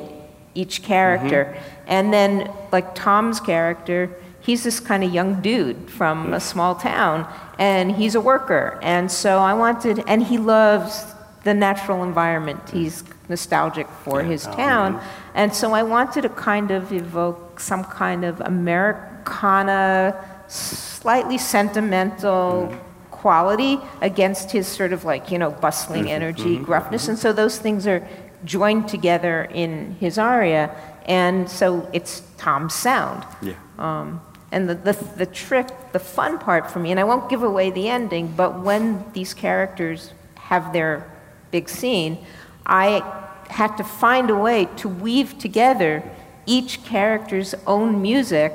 Speaker 4: each character. Mm-hmm. And then, like Tom's character, he's this kind of young dude from a small town, and he's a worker. And so I wanted, and he loves the natural environment. He's nostalgic for his oh, town. And so I wanted to kind of evoke some kind of Americana, slightly sentimental mm. quality against his sort of like, you know, bustling mm-hmm. energy, mm-hmm. gruffness. And so those things are joined together in his aria. And so it's Tom's sound.
Speaker 7: Yeah.
Speaker 4: Um, and the, the, the trick, the fun part for me, and I won't give away the ending, but when these characters have their big scene, I had to find a way to weave together each character's own music,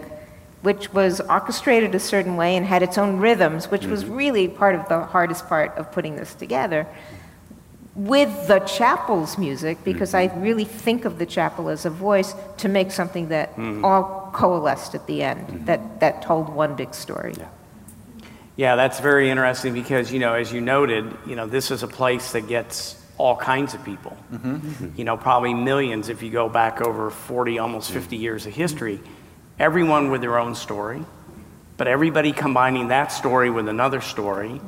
Speaker 4: which was orchestrated a certain way and had its own rhythms, which mm-hmm. was really part of the hardest part of putting this together, with the chapel's music, because mm-hmm. I really think of the chapel as a voice to make something that mm-hmm. all coalesced at the end, mm-hmm. that, that told one big story.
Speaker 1: Yeah. Yeah, that's very interesting because, you know, as you noted, you know, this is a place that gets all kinds of people. Mm-hmm. Mm-hmm. You know, probably millions if you go back over 40, almost 50 years of history. Everyone with their own story, but everybody combining that story with another story.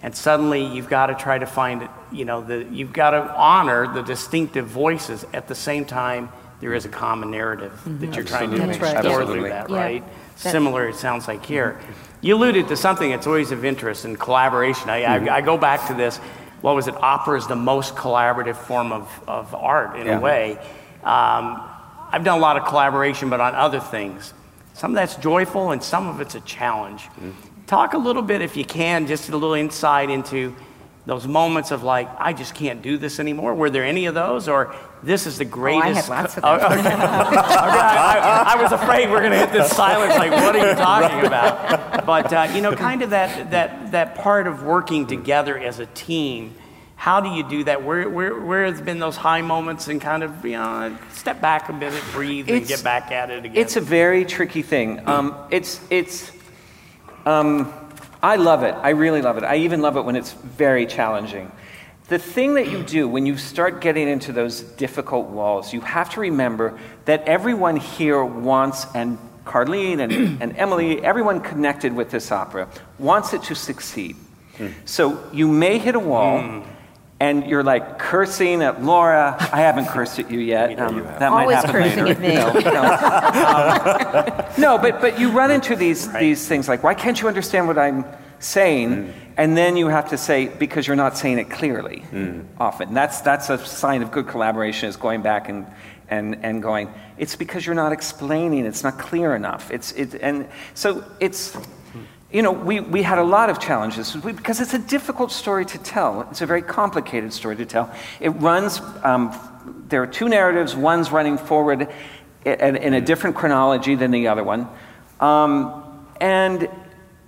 Speaker 1: And suddenly you've got to try to find, you know, the, you've got to honor the distinctive voices at the same time there is a common narrative mm-hmm. that you're trying to explore right. through that, right? Yeah. Similar, it sounds like here. You alluded to something that's always of interest in collaboration. I, mm-hmm. I, I, go back to this. What was it? Opera is the most collaborative form of, of art in yeah. a way. Um, I've done a lot of collaboration, but on other things. Some of that's joyful and some of it's a challenge. Mm-hmm. Talk a little bit, if you can, just a little insight into those moments of like, I just can't do this anymore. Were there any of those? Or this is the greatest. Oh, I
Speaker 4: had lots of them. okay. okay.
Speaker 1: I, I, I, was afraid we're going to hit this silence. Like, what are you talking about? But uh, you know, kind of that that that part of working together as a team. How do you do that? Where where where has been those high moments and kind of you know step back a bit and breathe it's, and get back at it again?
Speaker 3: It's a very tricky thing. Um, it's it's. Um, I love it. I really love it. I even love it when it's very challenging. The thing that you do when you start getting into those difficult walls, you have to remember that everyone here wants, and Carleen and, and Emily, everyone connected with this opera, wants it to succeed. Mm. So you may hit a wall. Mm. And you're like cursing at Laura. I haven't cursed at you yet.
Speaker 4: Um, that Always might happen cursing later. at me.
Speaker 3: No, no. Um, no, but but you run into these right. these things like, why can't you understand what I'm saying? Mm. And then you have to say, because you're not saying it clearly mm. often. That's, that's a sign of good collaboration, is going back and, and, and going, it's because you're not explaining, it's not clear enough. It's, it, and so it's, you know, we, we had a lot of challenges because it's a difficult story to tell. It's a very complicated story to tell. It runs, um, there are two narratives, one's running forward in, in a different chronology than the other one. Um, and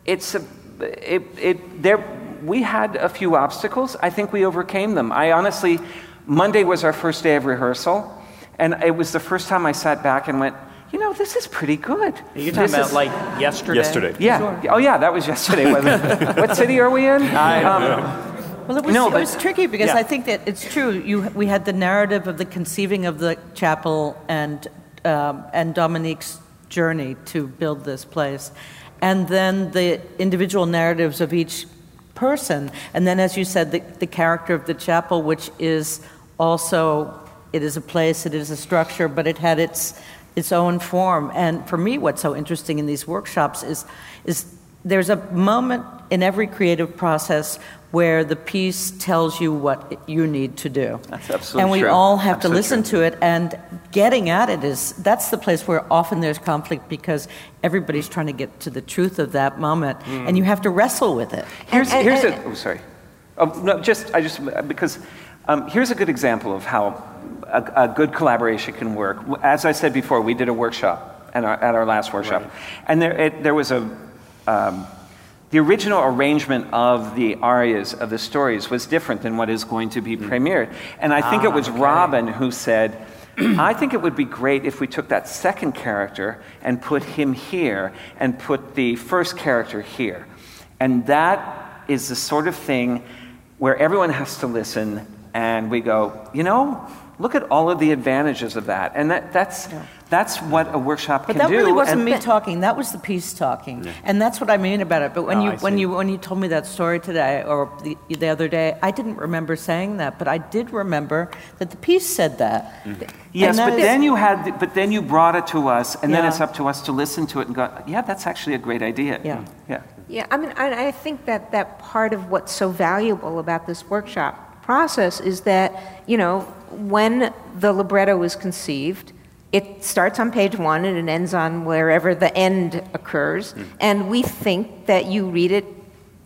Speaker 3: it's a, it, it, there, we had a few obstacles. I think we overcame them. I honestly, Monday was our first day of rehearsal, and it was the first time I sat back and went, you know, this is pretty good.
Speaker 1: You're talking
Speaker 3: This
Speaker 1: about
Speaker 3: is-
Speaker 1: like yesterday?
Speaker 7: Yesterday.
Speaker 3: yeah. Oh, yeah, that was yesterday. what city are we in? Um,
Speaker 5: Well, it was,
Speaker 3: No,
Speaker 5: it was tricky because
Speaker 1: Yeah.
Speaker 5: I think that it's true. You, we had the narrative of the conceiving of the chapel and, um, and Dominique's journey to build this place, and then the individual narratives of each person. And then, as you said, the, the character of the chapel, which is also, it is a place, it is a structure, but it had its, its own form. And for me, what's so interesting in these workshops is, is there's a moment in every creative process where the piece tells you what you need to do.
Speaker 3: That's absolutely
Speaker 5: And we
Speaker 3: true.
Speaker 5: all have
Speaker 3: Absolutely
Speaker 5: to listen
Speaker 3: true.
Speaker 5: to it, and getting at it is that's the place where often there's conflict because everybody's trying to get to the truth of that moment,
Speaker 3: Mm.
Speaker 5: and you have to wrestle with it.
Speaker 3: Here's,
Speaker 4: And-
Speaker 3: here's
Speaker 4: and-
Speaker 3: a, oh, sorry. Oh, no, just, I just, because um, here's a good example of how a, a good collaboration can work. As I said before, we did a workshop at our, at our last workshop, and there, it, there was a, um, the original arrangement of the arias of the stories was different than what is going to be premiered. And I think it was Robin who said, I think it would be great if we took that second character and put him here and put the first character here. And that is the sort of thing where everyone has to listen and we go, you know, look at all of the advantages of that. And that, that's, that's what a workshop
Speaker 5: But
Speaker 3: can
Speaker 5: that really wasn't
Speaker 3: and-
Speaker 5: me talking. That was the piece talking, and that's what I mean about it. But when
Speaker 1: Oh,
Speaker 5: you
Speaker 1: I
Speaker 5: when
Speaker 1: see.
Speaker 5: you when you told me that story today or the, the other day, I didn't remember saying that, but I did remember that the piece said that.
Speaker 3: Mm-hmm.
Speaker 5: Yes, that
Speaker 3: but
Speaker 5: is-
Speaker 3: then you had, the- but then you brought it to us, and then it's up to us to listen to it and go, yeah, that's actually a great idea.
Speaker 5: Yeah. Mm-hmm.
Speaker 3: Yeah.
Speaker 4: Yeah, I mean, I, I think that that part of what's so valuable about this workshop process is that, you know, when the libretto was conceived, it starts on page one and it ends on wherever the end occurs, hmm. and we think that you read it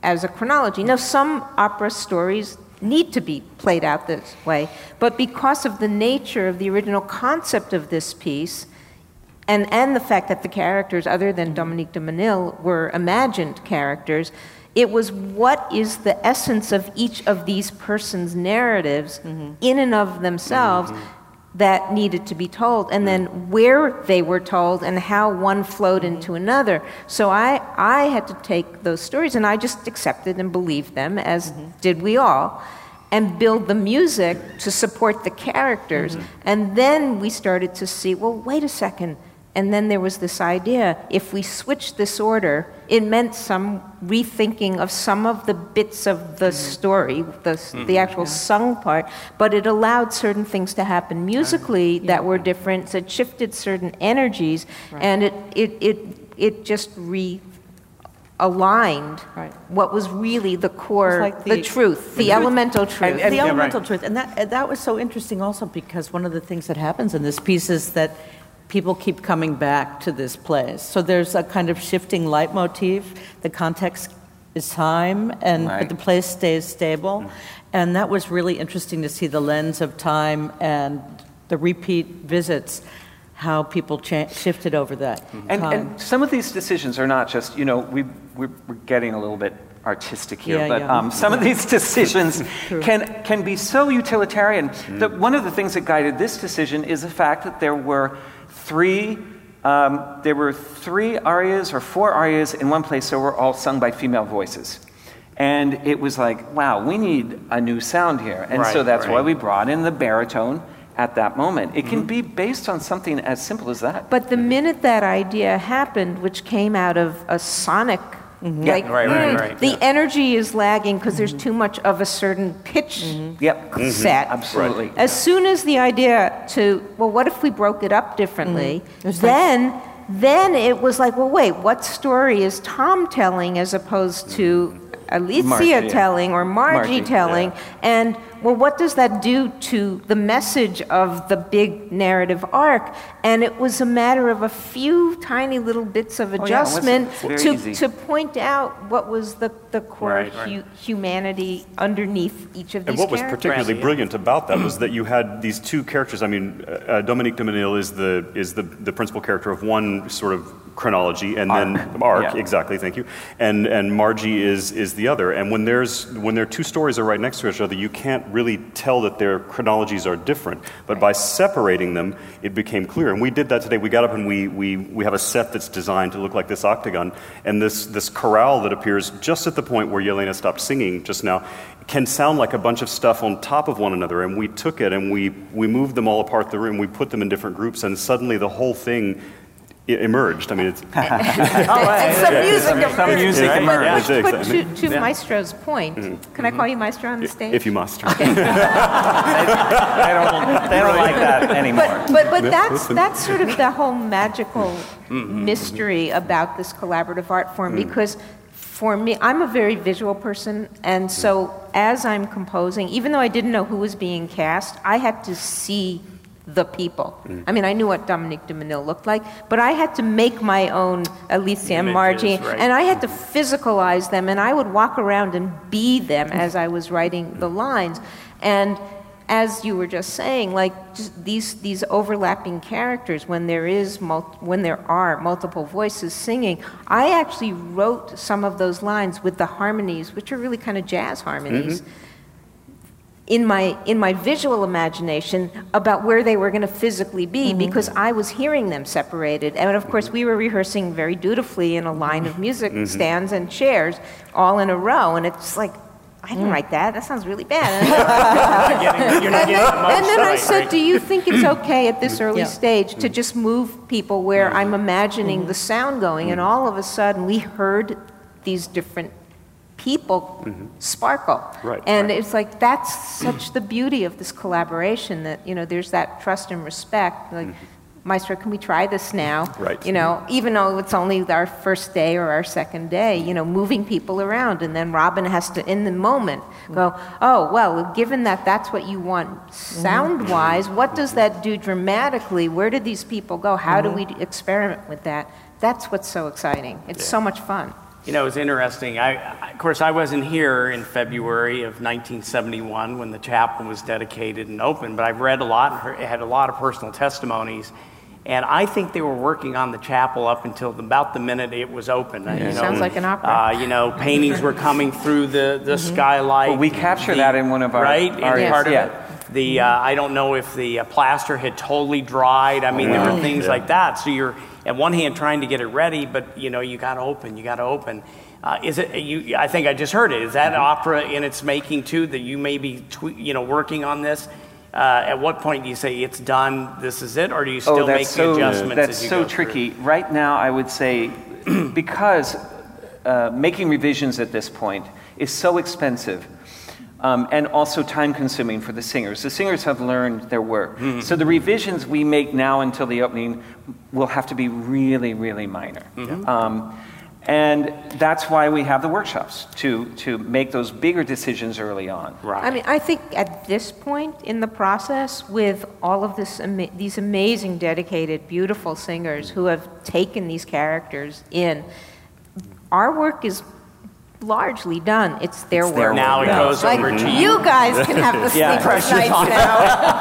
Speaker 4: as a chronology. Now, some opera stories need to be played out this way, but because of the nature of the original concept of this piece, and, and the fact that the characters, other than hmm. Dominique de Menil, were imagined characters, it was what is the essence of each of these persons' narratives mm-hmm. in and of themselves mm-hmm. that needed to be told, and then mm-hmm. where they were told and how one flowed into another. So I, I had to take those stories and I just accepted and believed them, as did we all and build the music to support the characters. And then we started to see, well, wait a second. And then there was this idea if we switch this order, it meant some rethinking of some of the bits of the mm-hmm. story, the, mm-hmm. the actual sung part, but it allowed certain things to happen musically that were different. So it shifted certain energies, and it, it, it, it just re aligned
Speaker 5: Right.
Speaker 4: what was really the core,
Speaker 5: like
Speaker 4: the,
Speaker 5: the-
Speaker 4: truth, the elemental truth.
Speaker 3: and-
Speaker 5: the
Speaker 3: yeah,
Speaker 5: elemental truth, and that and that was so interesting also because one of the things that happens in this piece is that people keep coming back to this place. So there's a kind of shifting leitmotif. The context is time, and
Speaker 3: Right.
Speaker 5: but the place stays stable, mm-hmm. and that was really interesting to see the lens of time and the repeat visits, how people cha- shifted over that mm-hmm.
Speaker 3: And,
Speaker 5: time.
Speaker 3: and some of these decisions are not just, you know, we, we're, we're getting a little bit artistic here,
Speaker 5: Yeah,
Speaker 3: but
Speaker 5: yeah.
Speaker 3: Um, some of these decisions can, can be so utilitarian that mm-hmm. one of the things that guided this decision is the fact that there were three, um, there were three arias or four arias in one place that were all sung by female voices. And it was like, wow, we need a new sound here. And so
Speaker 1: Right,
Speaker 3: that's why we brought in the baritone at that moment. It can be based on something as simple as that.
Speaker 4: But the minute that idea happened, which came out of a sonic, Mm-hmm. like
Speaker 1: Right, right,
Speaker 4: mm,
Speaker 1: right,
Speaker 4: the
Speaker 1: yeah.
Speaker 4: energy is lagging because there's too much of a certain pitch mm-hmm.
Speaker 3: Yep. Mm-hmm.
Speaker 4: set.
Speaker 3: Absolutely.
Speaker 4: As soon as the idea to, well, what if we broke it up differently? Then, then it was like, well, wait, what story is Tom telling as opposed to Alicia
Speaker 3: Margie, yeah.
Speaker 4: telling or Margie,
Speaker 3: Margie,
Speaker 4: telling? And well, what does that do to the message of the big narrative arc? And it was a matter of a few tiny little bits of
Speaker 3: Oh, yeah, it
Speaker 4: adjustment to, to point out what was the, the core
Speaker 1: Right, right.
Speaker 4: hu- humanity underneath each of these
Speaker 7: And what was
Speaker 4: characters.
Speaker 7: particularly
Speaker 1: Transient.
Speaker 7: brilliant about that was that you had these two characters. I mean, uh, Dominique de Menil is the is the, the principal character of one sort of chronology, and then arc
Speaker 3: yeah.
Speaker 7: exactly. Thank you. And and Margie is is the other. And when there's when their two stories are right next to each other, you can't really tell that their chronologies are different. But by separating them, it became clear. And we did that today. We got up and we we we have a set that's designed to look like this octagon, and this this chorale that appears just at the point where Yelena stopped singing just now can sound like a bunch of stuff on top of one another. And we took it and we, we moved them all apart the room, we put them in different groups, and suddenly the whole thing emerged. I mean, it's.
Speaker 4: oh, and some music emerged.
Speaker 3: Some music
Speaker 4: But-
Speaker 3: emerged.
Speaker 4: But,
Speaker 7: Yeah.
Speaker 4: but to, to Maestro's point, mm-hmm. can I call you Maestro on the stage?
Speaker 7: If you must.
Speaker 3: They don't, they don't like that anymore.
Speaker 4: But, but, but that's, that's sort of the whole magical mm-hmm. mystery about this collaborative art form mm. because for me, I'm a very visual person, and mm. so as I'm composing, even though I didn't know who was being cast, I had to see the people. Mm. I mean, I knew what Dominique de Menil looked like, but I had to make my own Alicia and Margie,
Speaker 1: right.
Speaker 4: and I had to physicalize them, and I would walk around and be them as I was writing the mm. lines. And as you were just saying, like just these these overlapping characters, when there is mul- when there are multiple voices singing, I actually wrote some of those lines with the harmonies, which are really kind of jazz harmonies. Mm-hmm. In my in my visual imagination about where they were going to physically be because I was hearing them separated. And of course we were rehearsing very dutifully in a line of music stands and chairs all in a row. And it's like I didn't write that. That sounds really bad. And then, and then I said. Do you think it's okay at this early
Speaker 5: Yeah.
Speaker 4: stage to just move people where I'm imagining the sound going? And all of a sudden, we heard these different people mm-hmm. sparkle.
Speaker 7: Right,
Speaker 4: And
Speaker 7: right.
Speaker 4: it's like, that's such the beauty of this collaboration that, you know, there's that trust and respect. Like, mm-hmm. Maestro, can we try this now?
Speaker 7: Right.
Speaker 4: You know, even though it's only our first day or our second day, you know, moving people around. And then Robin has to, in the moment, mm-hmm. go, oh, well, given that that's what you want sound wise, what does that do dramatically? Where did these people go? How do we experiment with that? That's what's so exciting. It's so much fun.
Speaker 1: You know, it's interesting. I, I- of course, I wasn't here in February of 1971 when the chapel was dedicated and opened, but I've read a lot and had a lot of personal testimonies. And I think they were working on the chapel up until about the minute it was open. You know,
Speaker 4: Sounds like an opera.
Speaker 1: Uh, you know, paintings were coming through the, the skylight.
Speaker 3: Well, we capture
Speaker 1: The-
Speaker 3: that in one of our-
Speaker 1: right
Speaker 3: our-
Speaker 1: in part
Speaker 3: yeah.
Speaker 1: of it. The uh, I don't know if the uh, plaster had totally dried. I mean, there were things
Speaker 7: Yeah.
Speaker 1: like that. So you're at one hand trying to get it ready, but you know you got to open. You got to open. Uh, is it you? I think I just heard it. Is that opera in its making too? That you may be, tw- you know, working on this. Uh, at what point do you say it's done? This is it, or do you still
Speaker 3: oh,
Speaker 1: make
Speaker 3: so,
Speaker 1: adjustments
Speaker 3: that's
Speaker 1: as you
Speaker 3: so
Speaker 1: go through?
Speaker 3: tricky. Right now, I would say because uh, making revisions at this point is so expensive. Um, and also time consuming for the singers. The singers have learned their work.
Speaker 1: Mm-hmm.
Speaker 3: So the revisions we make now until the opening will have to be really, really minor.
Speaker 1: Mm-hmm.
Speaker 3: Um, and that's why we have the workshops to, to make those bigger decisions early on.
Speaker 1: Right.
Speaker 4: I mean, I think at this point in the process, with all of this, ama- these amazing, dedicated, beautiful singers who have taken these characters in, our work is largely done. It's their
Speaker 3: their
Speaker 4: work.
Speaker 1: now it
Speaker 3: Yeah.
Speaker 1: goes
Speaker 4: Like
Speaker 1: over to you.
Speaker 4: you guys can have the
Speaker 3: Yeah,
Speaker 4: sleepless nights now.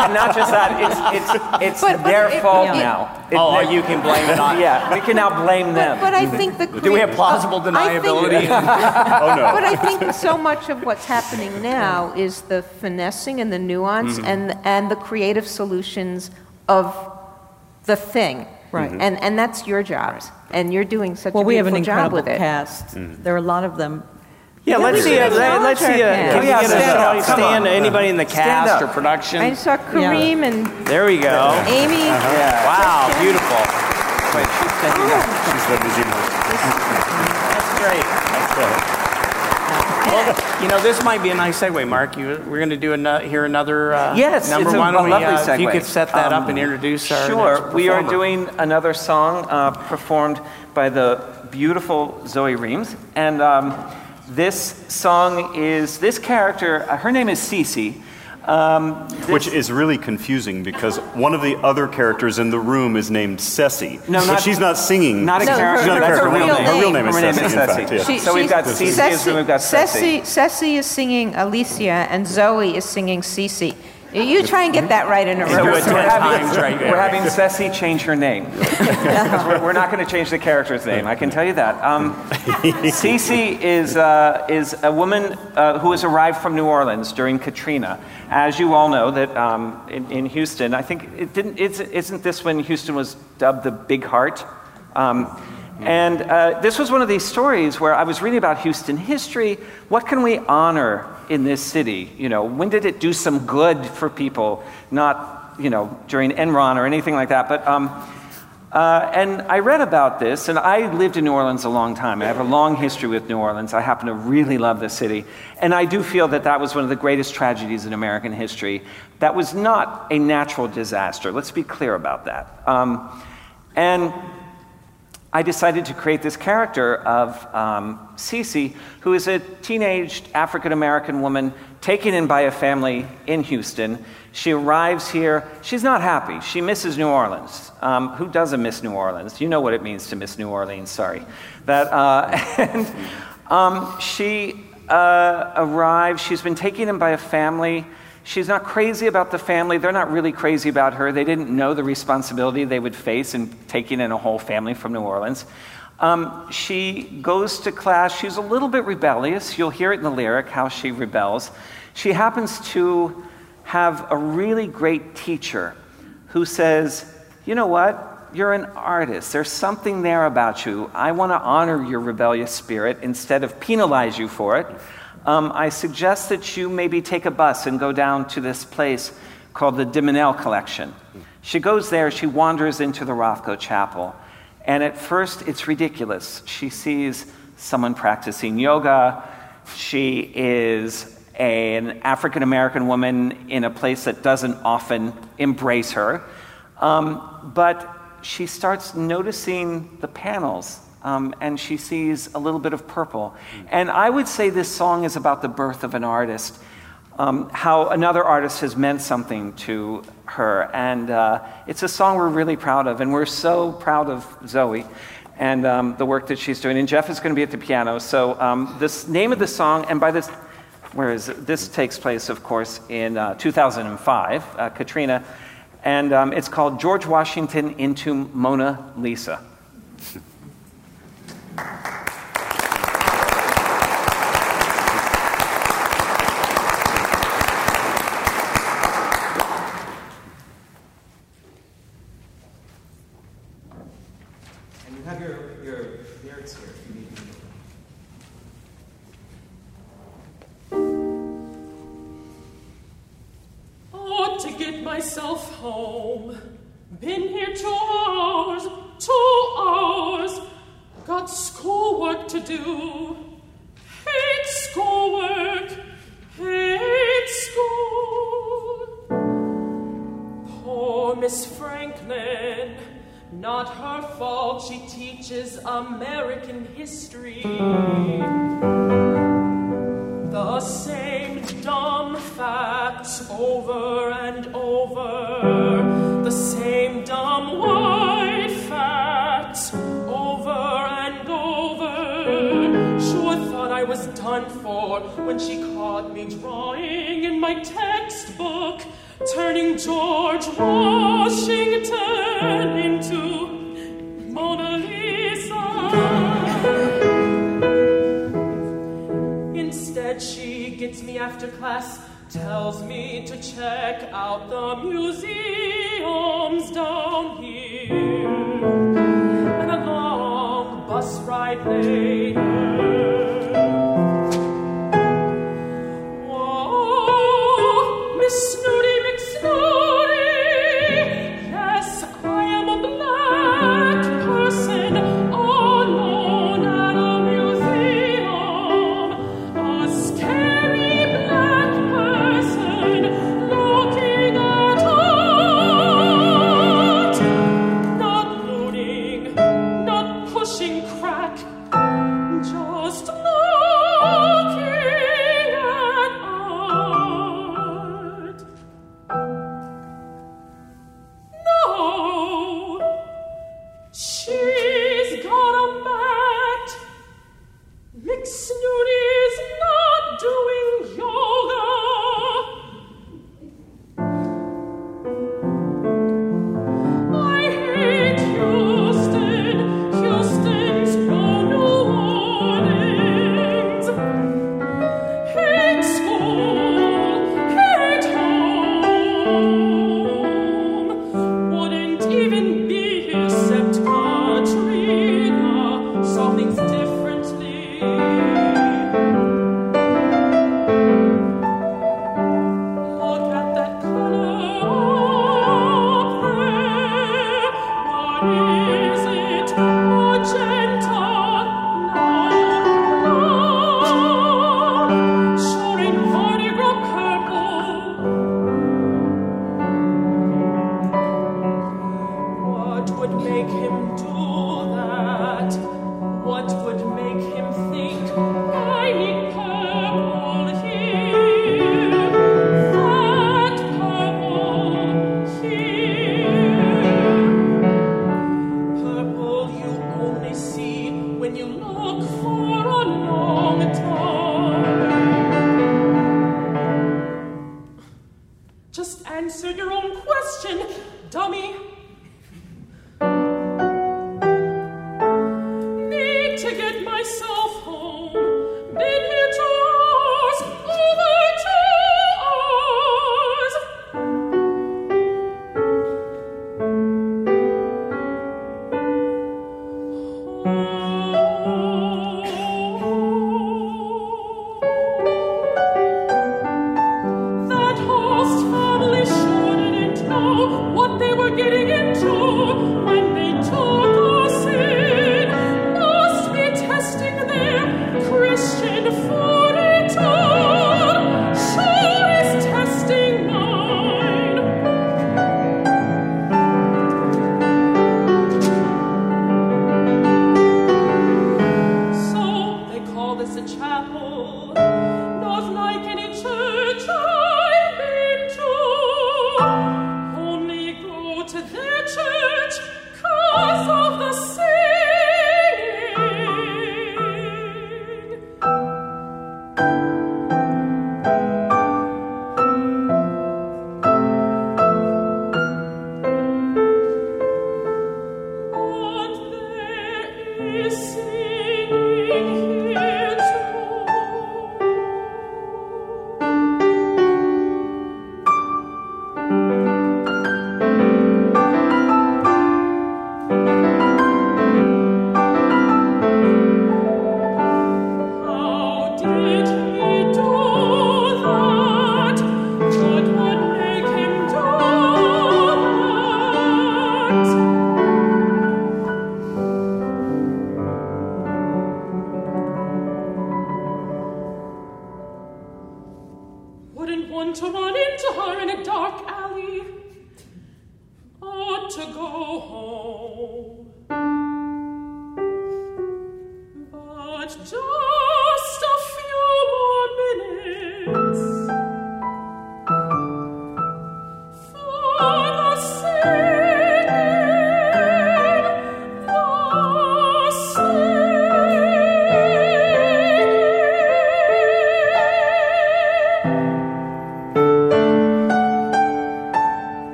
Speaker 3: and not just that, it's, it's, it's
Speaker 4: But- but
Speaker 3: their
Speaker 4: it-
Speaker 3: fault
Speaker 4: it-
Speaker 3: now. It-
Speaker 1: Oh,
Speaker 3: they-
Speaker 1: you can blame it on.
Speaker 3: Yeah, we can now blame them.
Speaker 4: But, but I think the
Speaker 1: Do we have
Speaker 4: crea-
Speaker 1: plausible
Speaker 4: I think-
Speaker 1: deniability?
Speaker 7: oh, no.
Speaker 4: But I think so much of what's happening now is the finessing and the nuance
Speaker 1: Mm-hmm.
Speaker 4: and, and the creative solutions of the thing.
Speaker 5: Right. Mm-hmm.
Speaker 4: And, and that's your jobs. And you're doing such
Speaker 5: Well,
Speaker 4: a beautiful job with it.
Speaker 5: Well, we have an incredible
Speaker 4: with it.
Speaker 5: cast. Mm-hmm. There are a lot of them.
Speaker 1: Yeah,
Speaker 4: Yeah,
Speaker 1: let's
Speaker 4: we
Speaker 1: see.
Speaker 4: should
Speaker 1: A,
Speaker 4: acknowledge
Speaker 1: let's see. A, can
Speaker 3: cast.
Speaker 1: we get a
Speaker 3: stand
Speaker 1: somebody
Speaker 3: up, come
Speaker 1: stand? Anybody in the cast or production?
Speaker 4: I saw Kareem and
Speaker 1: There we go.
Speaker 4: Amy. Uh-huh.
Speaker 3: Yeah.
Speaker 1: Wow, beautiful.
Speaker 3: Wait, she's standing.
Speaker 7: She's the museum host.
Speaker 1: That's great. Well, you know, this might be a nice segue, Mark. You, we're going to do here another uh,
Speaker 3: Yes,
Speaker 1: number.
Speaker 3: it's a,
Speaker 1: Why don't
Speaker 3: a
Speaker 1: we,
Speaker 3: lovely
Speaker 1: uh,
Speaker 3: segue.
Speaker 1: If you could set that up
Speaker 3: Um,
Speaker 1: and introduce our
Speaker 3: Sure. We are doing another song uh, performed by the beautiful Zoie Reams. And um, this song is this character, uh, her name is Cece. Um, this-
Speaker 7: Which is really confusing because one of the other characters in the room is named Ceci.
Speaker 3: No,
Speaker 7: but
Speaker 3: not-
Speaker 7: she's not singing.
Speaker 3: not a
Speaker 4: No,
Speaker 3: character,
Speaker 7: She's not a
Speaker 3: that's
Speaker 7: character.
Speaker 3: her real
Speaker 7: Her real name is
Speaker 3: Her name
Speaker 7: Ceci,
Speaker 3: is
Speaker 7: in
Speaker 3: Ceci.
Speaker 7: fact, yes.
Speaker 4: She-
Speaker 3: So we've got Cece,
Speaker 4: Ceci,
Speaker 3: and we've got Ceci.
Speaker 4: Ceci, Ceci is singing Alicia and Zoie is singing Cece. You try and get that right in a row.
Speaker 1: 10 times right
Speaker 3: We're having Ceci change her name. we're, we're not going to change the character's name, I can tell you that. Um, Cece is, uh, is a woman uh, who has arrived from New Orleans during Katrina. As you all know, that um, in, in Houston, I think it didn't, it's, isn't this when Houston was dubbed the Big Heart? Um, and uh, this was one of these stories where I was reading about Houston history. What can we honor in this city? You know, when did it do some good for people? Not, you know, during Enron or anything like that. But, um, uh, and I read about this, and I lived in New Orleans a long time. I have a long history with New Orleans. I happen to really love the city. And I do feel that that was one of the greatest tragedies in American history. That was not a natural disaster. Let's be clear about that. Um, and I decided to create this character of um, Cece, who is a teenage African American woman taken in by a family in Houston. She arrives here. She's not happy. She misses New Orleans. Um, who doesn't miss New Orleans? You know what it means to miss New Orleans, sorry. That, uh, and um, she uh, arrives. She's been taken in by a family. She's not crazy about the family. They're not really crazy about her. They didn't know the responsibility they would face in taking in a whole family from New Orleans. Um, she goes to class. She's a little bit rebellious. You'll hear it in the lyric how she rebels. She happens to have a really great teacher who says, You know what? You're an artist. There's something there about you. I want to honor your rebellious spirit instead of penalize you for it um, I suggest that you maybe take a bus and go down to this place called the de Menil Collection. She goes there, she wanders into the Rothko Chapel, and at first it's ridiculous. She sees someone practicing yoga, she is an African American woman in a place that doesn't often embrace her. Um, but she starts noticing the panels um, and she sees a little bit of purple. And I would say this song is about the birth of an artist, um, how another artist has meant something to her. And uh, it's a song we're really proud of, and we're so proud of Zoie and um, the work that she's doing. And Jeff is going to be at the piano. So, um, this name of the song, and by this, where is it? This takes place, of course, in uh, 2005, uh, Katrina. And um, it's called George Washington into Mona Lisa.
Speaker 6: Check out the museums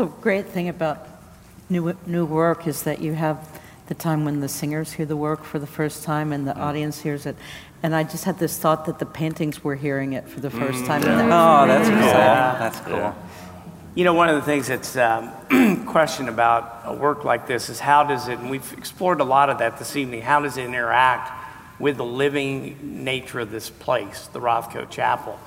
Speaker 5: That's a great thing about new, new work is that you have the time when the singers hear the work for the first time and the audience hears it. And I just had this thought that the paintings were hearing it for the first time. and that was
Speaker 3: Oh, that's
Speaker 5: really
Speaker 3: cool.
Speaker 5: exciting.
Speaker 3: That's cool.
Speaker 1: You know, one of the things that's um, questioned about a work like this is how does it, and we've explored a lot of that this evening, how does it interact with the living nature of this place, the Rothko Chapel?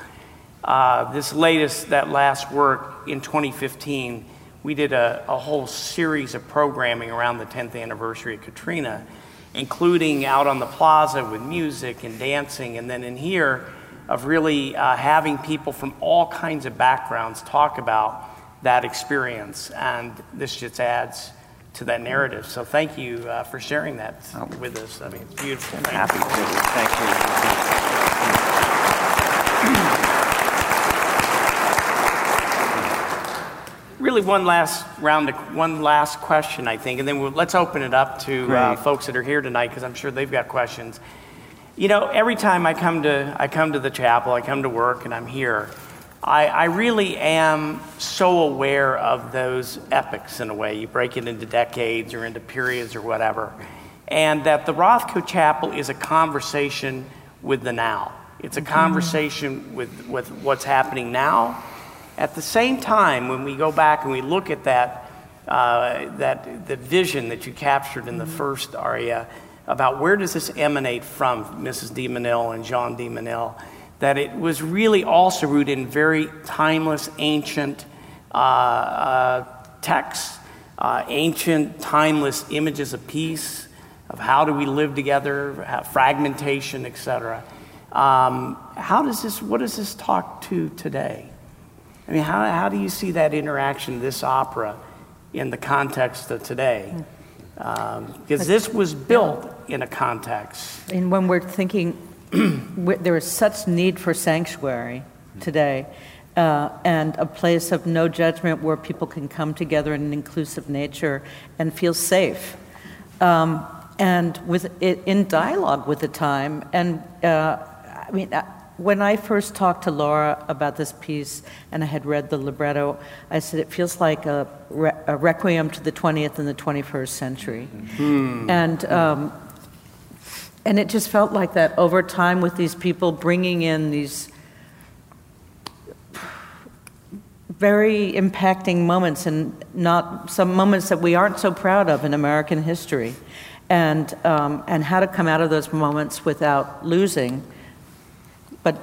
Speaker 1: Uh, this latest, that last work in 2015, we did a, a whole series of programming around the 10th anniversary of Katrina, including out on the plaza with music and dancing, and then in here of really uh, having people from all kinds of backgrounds talk about that experience. And this just adds to that narrative. So thank you uh, for sharing that with us. I mean, it's beautiful. Thank you.
Speaker 3: Happy to. Thank you.
Speaker 1: Really one last round, of, one last question, I think, and then we'll, let's open it up to uh, folks that are here tonight because I'm sure they've got questions. You know, every time I come to I come to the chapel, I come to work, and I'm here. I, I really am so aware of those epics in a way. You break it into decades or into periods or whatever, and that the Rothko Chapel is a conversation with the now. It's a conversation with, with what's happening now. At the same time, when we go back and we look at that, uh, that the vision that you captured in the first aria about where does this emanate from, Mrs. de Menil and Jean de Menil, that it was really also rooted in very timeless, ancient uh, uh, texts, uh, ancient, timeless images of peace, of how do we live together, fragmentation, etc. Um, how does this, what does this talk to today? I mean, how, how do you see that interaction, this opera, in the context of today? Because um, this was built in a context.
Speaker 5: And when we're thinking, there is such need for sanctuary today, uh, and a place of no judgment where people can come together in an inclusive nature and feel safe. Um, and with it, in dialogue with the time. And uh, I mean, uh, when I first talked to Laura about this piece and I had read the libretto, I said it feels like a, re- a requiem to the 20th and the 21st century. Mm. And, um, and it just felt like that over time with these people bringing in these very impacting moments and not some moments that we aren't so proud of in American history. And, um, and how to come out of those moments without losing but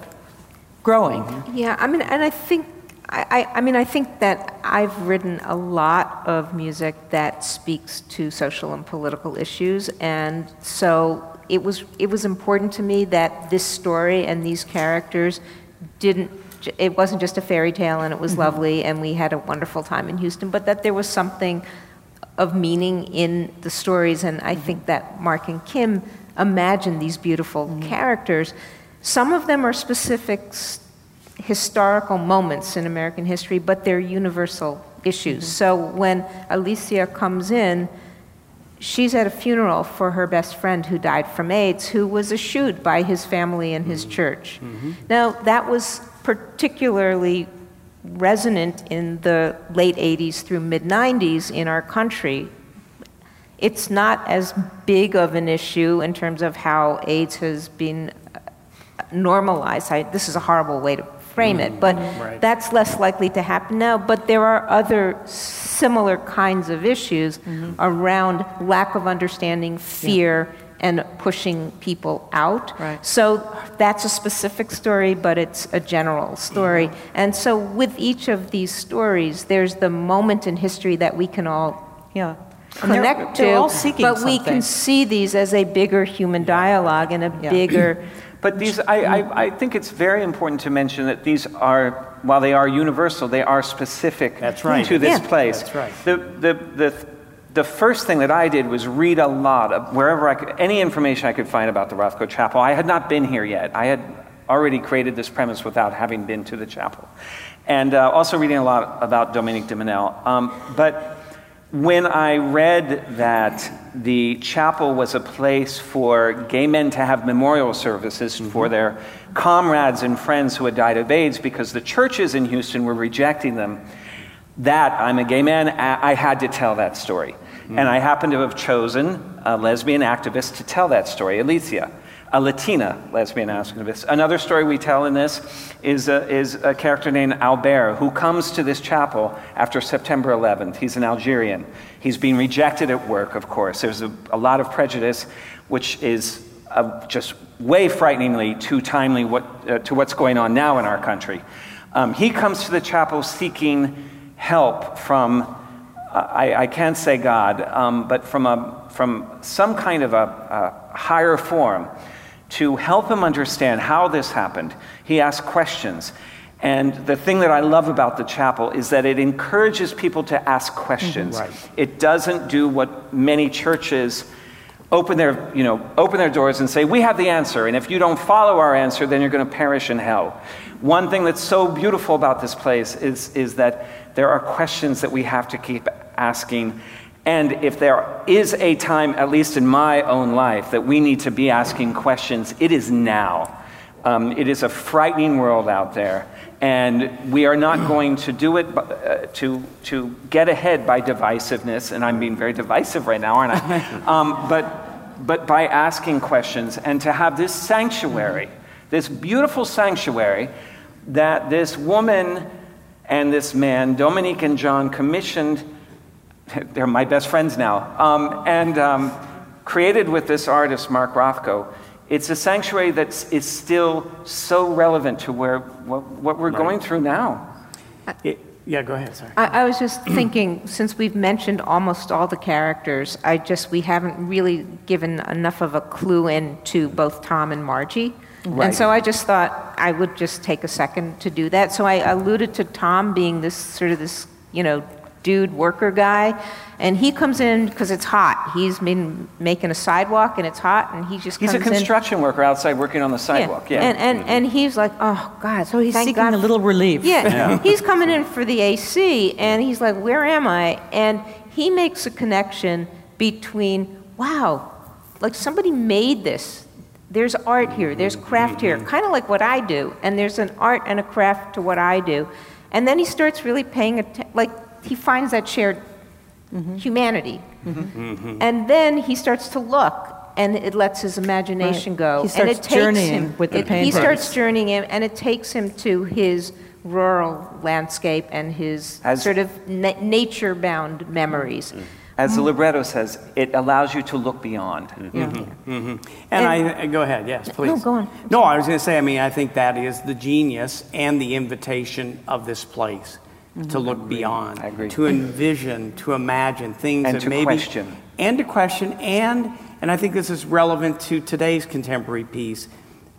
Speaker 5: growing.
Speaker 4: Yeah, I mean, and I think, I, I, mean, I think that I've written a lot of music that speaks to social and political issues, and so it was it was important to me that this story and these characters didn't. It wasn't just a fairy tale, and it was mm-hmm. lovely, and we had a wonderful time in Houston, but that there was something of meaning in the stories, and I mm-hmm. think that Mark and Kim imagined these beautiful mm-hmm. characters some of them are specific historical moments in American history, but they're universal issues. Mm-hmm. So when Alicia comes in, she's at a funeral for her best friend who died from AIDS, who was eschewed by his family and his mm-hmm. church. Mm-hmm. Now, that was particularly resonant in the late 80s through mid 90s in our country. It's not as big of an issue in terms of how AIDS has been normalize. I, this is a horrible way to frame mm-hmm. it, but right. that's less likely to happen now. But there are other similar kinds of issues mm-hmm. around lack of understanding, fear, yeah. and pushing people out.
Speaker 5: Right.
Speaker 4: So that's a specific story, but it's a general story. Mm-hmm. And so with each of these stories, there's the moment in history that we can all
Speaker 5: yeah
Speaker 4: connect
Speaker 5: they're, they're
Speaker 4: to, but
Speaker 5: something.
Speaker 4: we can see these as a bigger human dialogue and a yeah. bigger
Speaker 3: But these, I, I, I, think it's very important to mention that these are, while they are universal, they are specific
Speaker 1: That's right.
Speaker 3: to this
Speaker 4: yeah.
Speaker 3: place.
Speaker 1: That's right.
Speaker 3: The, the, the, the first thing that I did was read a lot of wherever I could, any information I could find about the Rothko Chapel. I had not been here yet. I had already created this premise without having been to the chapel. And uh, also reading a lot about Dominique de Menil. Um, but when I read that the chapel was a place for gay men to have memorial services mm-hmm. for their comrades and friends who had died of AIDS because the churches in Houston were rejecting them, that I'm a gay man, I had to tell that story. Mm-hmm. And I happened to have chosen a lesbian activist to tell that story, Alicia a Latina lesbian activist. Another story we tell in this is a, is a character named Albert who comes to this chapel after September 11th. He's an Algerian. He's being rejected at work, of course. There's a, a lot of prejudice, which is uh, just way frighteningly too timely what, uh, to what's going on now in our country. Um, he comes to the chapel seeking help from, uh, I, I, can't say God, um, but from, a, from some kind of a, a higher form to help him understand how this happened. He asked questions. And the thing that I love about the chapel is that it encourages people to ask questions.
Speaker 1: Mm-hmm, right.
Speaker 3: It doesn't do what many churches open their, you know, open their doors and say, "We have the answer, and if you don't follow our answer, then you're going to perish in hell." One thing that's so beautiful about this place is, is that there are questions that we have to keep asking and if there is a time, at least in my own life, that we need to be asking questions, it is now. Um, it is a frightening world out there, and we are not going to do it uh, to, to get ahead by divisiveness, and I'm being very divisive right now, aren't I? Um, but, but by asking questions and to have this sanctuary, this beautiful sanctuary that this woman and this man, Dominique and John, commissioned they're my best friends now. Um, and um, created with this artist, Mark Rothko, it's a sanctuary that is still so relevant to where what, what we're right. going through now.
Speaker 1: It, yeah, go ahead. Sorry.
Speaker 4: I, I was just thinking, since we've mentioned almost all the characters, I just we haven't really given enough of a clue into both Tom and Margie. Right. And so I just thought I would just take a second to do that. So I alluded to Tom being this sort of this, you know, dude worker guy and he comes in because it's hot he's been making a sidewalk and it's hot and he just
Speaker 3: he's a construction
Speaker 4: in.
Speaker 3: worker outside working on the sidewalk yeah,
Speaker 4: yeah. and and, mm-hmm. and he's like oh god
Speaker 5: so he's seeking
Speaker 4: god.
Speaker 5: a little relief
Speaker 4: yeah. yeah he's coming in for the ac and he's like where am i and he makes a connection between wow like somebody made this there's art here there's craft here mm-hmm. kind of like what i do and there's an art and a craft to what i do and then he starts really paying attention like he finds that shared mm-hmm. humanity. Mm-hmm. And then he starts to look and it lets his imagination right. go.
Speaker 5: He starts
Speaker 4: and it
Speaker 5: journeying
Speaker 4: him,
Speaker 5: with the
Speaker 4: it, He starts journeying him and it takes him to his rural landscape and his As, sort of na- nature bound memories.
Speaker 3: As the libretto says, it allows you to look beyond. Mm-hmm.
Speaker 1: Yeah. Mm-hmm. And, and, I go ahead, yes, please.
Speaker 4: No, go on.
Speaker 1: No, I was going to say, I mean, I think that is the genius and the invitation of this place to look beyond, to envision, to imagine things
Speaker 3: and
Speaker 1: that
Speaker 3: to
Speaker 1: maybe
Speaker 3: question.
Speaker 1: and to question and and I think this is relevant to today's contemporary piece,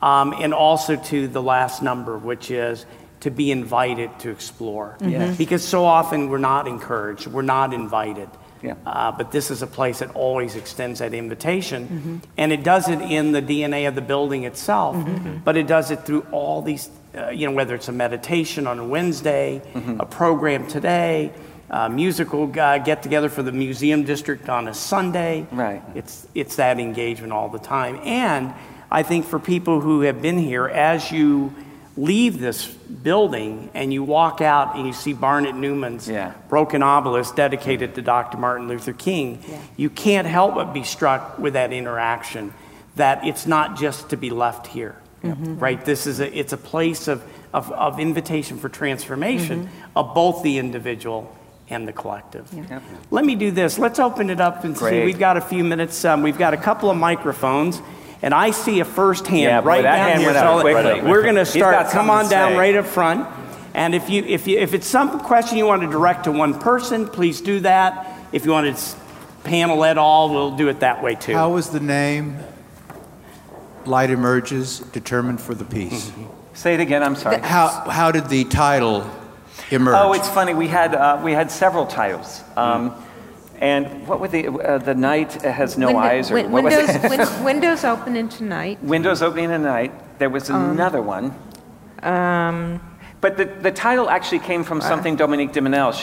Speaker 1: um, and also to the last number, which is to be invited to explore.
Speaker 3: Yes.
Speaker 1: Because so often we're not encouraged, we're not invited.
Speaker 3: Yeah.
Speaker 1: Uh, but this is a place that always extends that invitation. Mm-hmm. And it does it in the DNA of the building itself, mm-hmm. but it does it through all these, uh, you know, whether it's a meditation on a Wednesday, mm-hmm. a program today, a musical uh, get together for the museum district on a Sunday.
Speaker 3: Right.
Speaker 1: It's, it's that engagement all the time. And I think for people who have been here, as you leave this building and you walk out and you see Barnett Newman's
Speaker 3: yeah.
Speaker 1: broken obelisk dedicated to Dr. Martin Luther King, yeah. you can't help but be struck with that interaction that it's not just to be left here. Mm-hmm. Right? This is a, it's a place of, of, of invitation for transformation mm-hmm. of both the individual and the collective. Yeah. Yep. Let me do this. Let's open it up and
Speaker 3: Great.
Speaker 1: see. We've got a few minutes. Um, we've got a couple of microphones and I see a first hand
Speaker 3: yeah,
Speaker 1: right
Speaker 3: boy,
Speaker 1: down
Speaker 3: here.
Speaker 1: So
Speaker 3: quickly.
Speaker 1: we're going to start. Come on down right up front. And if you, if you, if it's some question you want to direct to one person, please do that. If you want to panel it all, we'll do it that way too.
Speaker 8: How was the name "Light Emerges" determined for the piece?
Speaker 3: Mm-hmm. Say it again. I'm sorry.
Speaker 8: How how did the title emerge?
Speaker 3: Oh, it's funny. We had uh, we had several titles. Um, mm. And what were the uh, the night has no
Speaker 4: Window,
Speaker 3: eyes or
Speaker 4: win,
Speaker 3: what
Speaker 4: windows, win, windows open into night.
Speaker 3: Windows opening in the night. There was um, another one.
Speaker 4: Um,
Speaker 3: but the, the title actually came from uh. something uh, Dominique de Menil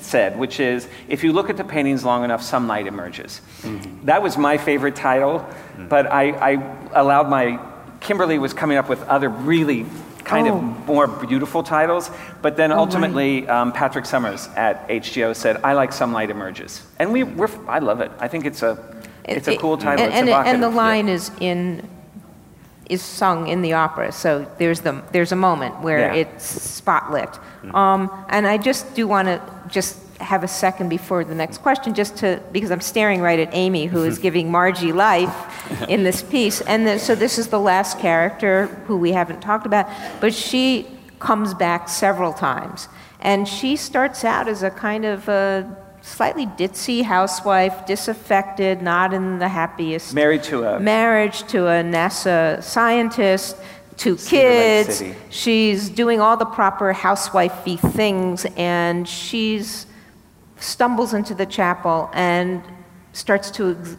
Speaker 3: said, which is if you look at the paintings long enough, some light emerges. Mm-hmm. That was my favorite title, mm-hmm. but I, I allowed my Kimberly was coming up with other really kind oh. of more beautiful titles. But then oh, ultimately, um, Patrick Summers at HGO said, "I like Some Light Emerges," and we, we're, I love it. I think it's a, it's a cool title.
Speaker 4: And, and, and the line is in is sung in the opera, so there's the there's a moment where yeah. it's spotlit. Mm-hmm. Um, and I just do want to just have a second before the next question, just to because I'm staring right at Amy, who is giving Margie life in this piece, and the, so this is the last character who we haven't talked about, but she comes back several times, and she starts out as a kind of a slightly ditzy housewife, disaffected, not in the happiest.
Speaker 3: Married to a
Speaker 4: marriage to a NASA scientist two kids. She's doing all the proper housewifey things, and she's stumbles into the chapel and starts to ex-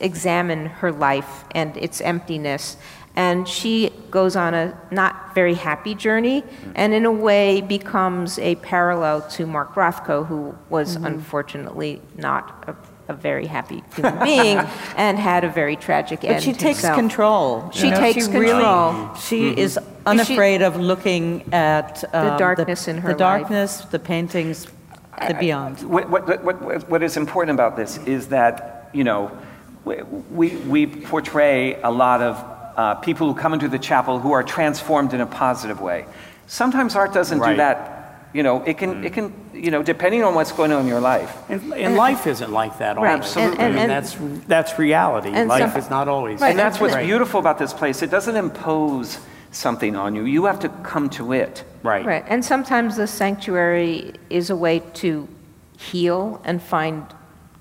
Speaker 4: examine her life and its emptiness. And she goes on a not very happy journey, and in a way becomes a parallel to Mark Rothko, who was mm-hmm. unfortunately not a a very happy human being and had a very tragic
Speaker 5: but
Speaker 4: end.
Speaker 5: But she takes
Speaker 4: herself.
Speaker 5: control.
Speaker 4: She you know, takes
Speaker 5: she
Speaker 4: control.
Speaker 5: Really, she mm-hmm. is unafraid she, of looking at
Speaker 4: um, the darkness
Speaker 5: the,
Speaker 4: in her
Speaker 5: the darkness, the paintings, the beyond.
Speaker 3: What, what, what, what is important about this is that, you know, we, we portray a lot of uh, people who come into the chapel who are transformed in a positive way. Sometimes art doesn't
Speaker 1: right.
Speaker 3: do that You know, it can, it can, you know, depending on what's going on in your life.
Speaker 1: And, and life isn't like that always.
Speaker 3: Right. Absolutely.
Speaker 1: I mean,
Speaker 4: And- and-
Speaker 1: that's, that's reality.
Speaker 4: and
Speaker 1: Life
Speaker 4: some-
Speaker 1: is not always.
Speaker 3: And that's what's
Speaker 1: Right.
Speaker 3: beautiful about this place. It doesn't impose something on you. You have to come to it.
Speaker 1: Right.
Speaker 4: Right, and sometimes the sanctuary is a way to heal and find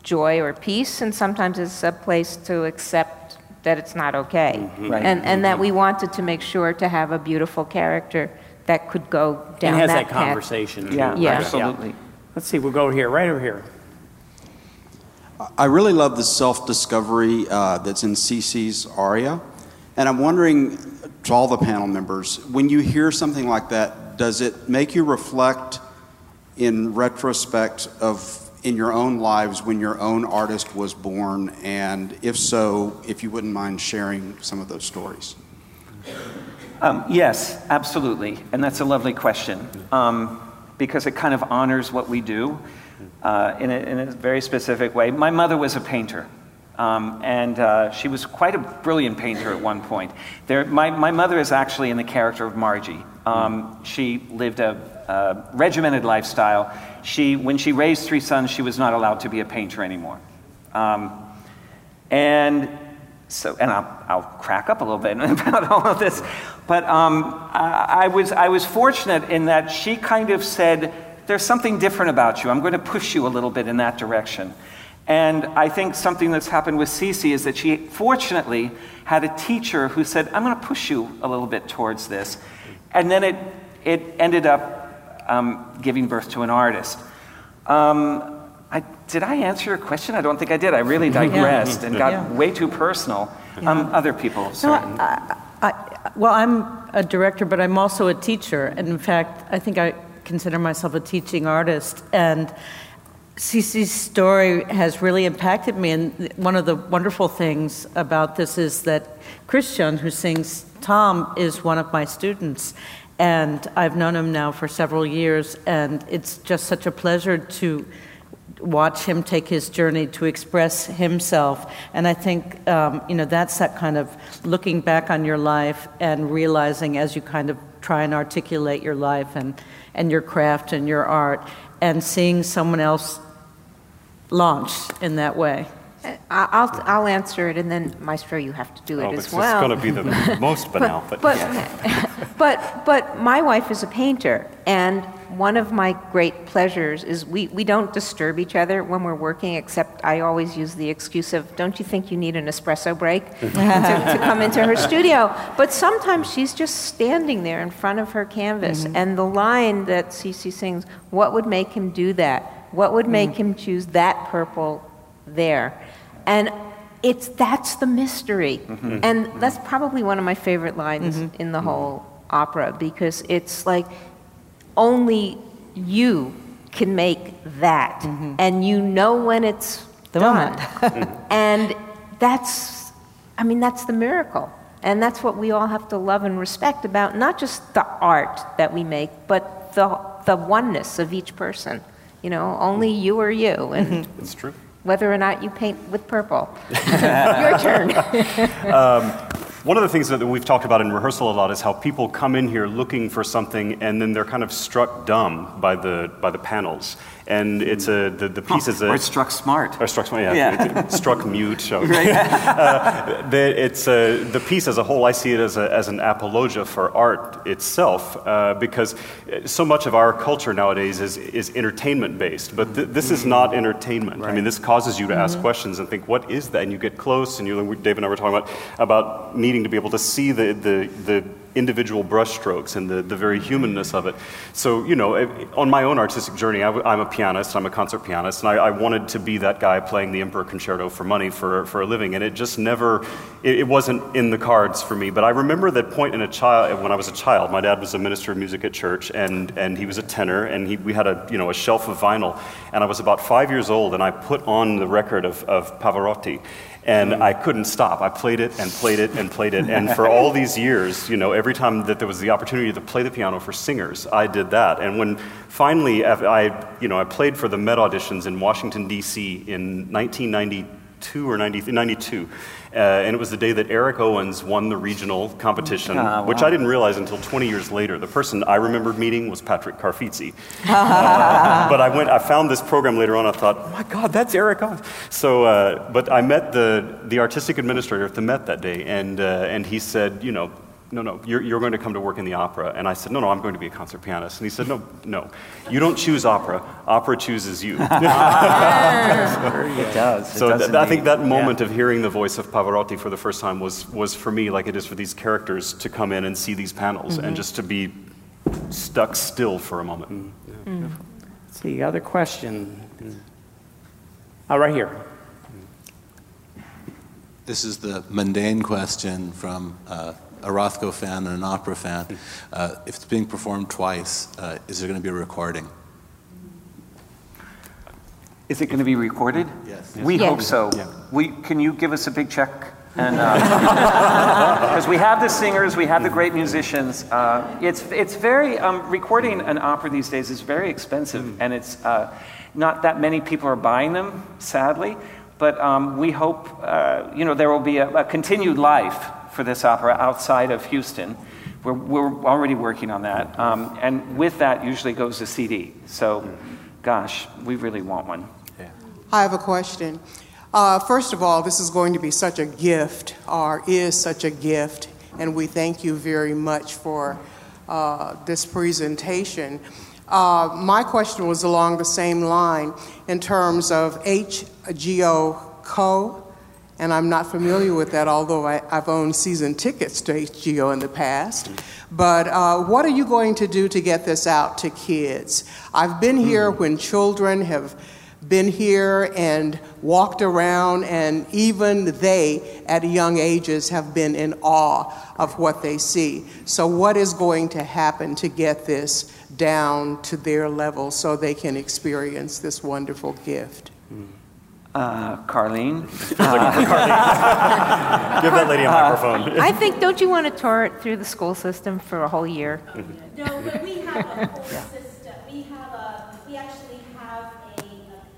Speaker 4: joy or peace, and sometimes it's a place to accept that it's not okay.
Speaker 3: Right.
Speaker 4: And, and that we wanted to make sure to have a beautiful character that could go down
Speaker 1: And has
Speaker 4: that
Speaker 1: that
Speaker 4: path.
Speaker 1: conversation.
Speaker 3: Yeah,
Speaker 1: too.
Speaker 4: Yeah.
Speaker 3: absolutely.
Speaker 1: Let's see, we'll go over here, right over here.
Speaker 9: I really love the self discovery uh, that's in Cece's aria. And I'm wondering to all the panel members when you hear something like that, does it make you reflect in retrospect of in your own lives when your own artist was born? And if so, if you wouldn't mind sharing some of those stories.
Speaker 3: Um, yes, absolutely. And that's a lovely question um, because it kind of honors what we do uh, in, a, in a very specific way. My mother was a painter. Um, and uh, she was quite a brilliant painter at one point. There, my, my mother is actually in the character of Margie. Um, she lived a, a regimented lifestyle. She, when she raised three sons, she was not allowed to be a painter anymore. Um, and so, and I'll, I'll crack up a little bit about all of this. But um, I, I was, I was fortunate in that she kind of said, There's something different about you. I'm going to push you a little bit in that direction. And I think something that's happened with Cece is that she fortunately had a teacher who said, I'm going to push you a little bit towards this. And then it, it ended up um, giving birth to an artist. Um, I, did I answer your question? I don't think I did. I really digressed and got
Speaker 5: Yeah.
Speaker 3: way too personal. Um, other people,
Speaker 5: No,
Speaker 3: sorry.
Speaker 5: I, I, well, I'm a director, but I'm also a teacher. And in fact, I think I consider myself a teaching artist. And Cece's story has really impacted me. And one of the wonderful things about this is that Christian, who sings Tom, is one of my students. And I've known him now for several years. And it's just such a pleasure to watch him take his journey to express himself. And I think, um, you know, that's that kind of looking back on your life and realizing as you kind of try and articulate your life and, and your craft and your art and seeing someone else launch in that way.
Speaker 4: I- I'll, I'll answer it, and then Maestro, you have to do it
Speaker 7: Oh,
Speaker 4: as
Speaker 7: this
Speaker 4: well.
Speaker 7: is going to be the most banal, but,
Speaker 4: But, but, but my wife is a painter, and one of my great pleasures is we, we don't disturb each other when we're working, except I always use the excuse of, don't you think you need an espresso break to, to come into her studio? But sometimes she's just standing there in front of her canvas, mm-hmm. and the line that Cece sings, what would make him do that? What would mm. make him choose that purple there? And it's that's the mystery. Mm-hmm. And that's probably one of my favorite lines mm-hmm. in the whole opera because it's like only you can make that. Mm-hmm. And you know when it's
Speaker 5: The
Speaker 4: done.
Speaker 5: Moment.
Speaker 4: and that's i mean that's the miracle. And that's what we all have to love and respect about not just the art that we make but the the oneness of each person. You know only you are you. And
Speaker 7: it's true.
Speaker 4: Whether or not you paint with purple. Your turn.
Speaker 7: Um, one of the things that we've talked about in rehearsal a lot is how people come in here looking for something and then they're kind of struck dumb by the by the panels. And it's a the, the piece is a
Speaker 3: or struck smart.
Speaker 7: or struck smart, yeah,
Speaker 3: Yeah.
Speaker 7: struck mute. So. uh, the, it's uh, the piece as a whole. I see it as, a, as an apologia for art itself, uh, because so much of our culture nowadays is is entertainment based. But th- this is not entertainment. I mean, this causes you to ask questions and think, what is that? And you get close, and you, Dave and I were talking about about needing to be able to see the the the individual brushstrokes and the, the very humanness of it. So, you know, on my own artistic journey, I, am a pianist, I'm a concert pianist, and I, I, wanted to be that guy playing the Emperor Concerto for money for, for a living, and it just never, it, it wasn't in the cards for me. But I remember that point in a child, when I was a child, my dad was a minister of music at church, and, and he was a tenor, and he, we had a, you know, a shelf of vinyl, and I was about five years old, and I put on the record of, of Pavarotti, and I couldn't stop. I played it and played it and played it. And for all these years, you know, every time that there was the opportunity to play the piano for singers, I did that. And when finally I, you know, I played for the Met auditions in Washington, D.C. in 1992 or 90, 92. Uh, and it was the day that Eric Owens won the regional competition,
Speaker 3: Ah,
Speaker 7: which. I didn't realize until 20 years later. The person I remembered meeting was Patrick Carfizzi. Uh, but I went, I found this program later on. I thought, oh my God, that's Eric Owens. So, uh, but I met the the artistic administrator at the Met that day, and uh, and he said, you know. No, no, you're, you're going to come to work in the opera. And I said, no, no, I'm going to be a concert pianist. And he said, no, no, you don't choose opera. Opera chooses you.
Speaker 3: It does. It
Speaker 7: So
Speaker 3: does
Speaker 7: th- I think that moment of hearing the voice of Pavarotti for the first time was, was for me like it is for these characters to come in and see these panels and mm-hmm. just to be stuck still for a moment. Mm-hmm. Mm-hmm.
Speaker 1: Let's see, other question? Oh, right here.
Speaker 10: This is the mundane question from uh, a Rothko fan and an opera fan. Uh, if it's being performed twice, uh, is there going to be a recording?
Speaker 3: Is it going to be recorded?
Speaker 10: Yes.
Speaker 3: We
Speaker 4: Yes.
Speaker 3: hope so. We, can you give us a big check? And because we have the singers, we have the great musicians. Uh, it's it's very um, recording an opera these days is very expensive, and it's uh, not that many people are buying them, sadly. But um, we hope uh, you know there will be a, a continued life for this opera outside of Houston. We're, we're already working on that, um, and with that usually goes a CD. So, gosh, we really want one.
Speaker 11: I have a question. Uh, first of all, this is going to be such a gift, or is such a gift, and we thank you very much for uh, this presentation. Uh, my question was along the same line in terms of HGO Co. And I'm not familiar with that, although I, I've owned season tickets to HGO in the past. But uh, what are you going to do to get this out to kids? I've been here when children have been here and walked around, and even they, at young ages, have been in awe of what they see. So, what is going to happen to get this down to their level so they can experience this wonderful gift?
Speaker 3: Uh, Carleen?
Speaker 7: Give that lady a microphone.
Speaker 4: I think, don't you want to tour it through the school system for a whole year?
Speaker 2: No, but we have a whole system, we have a, we actually have a, a-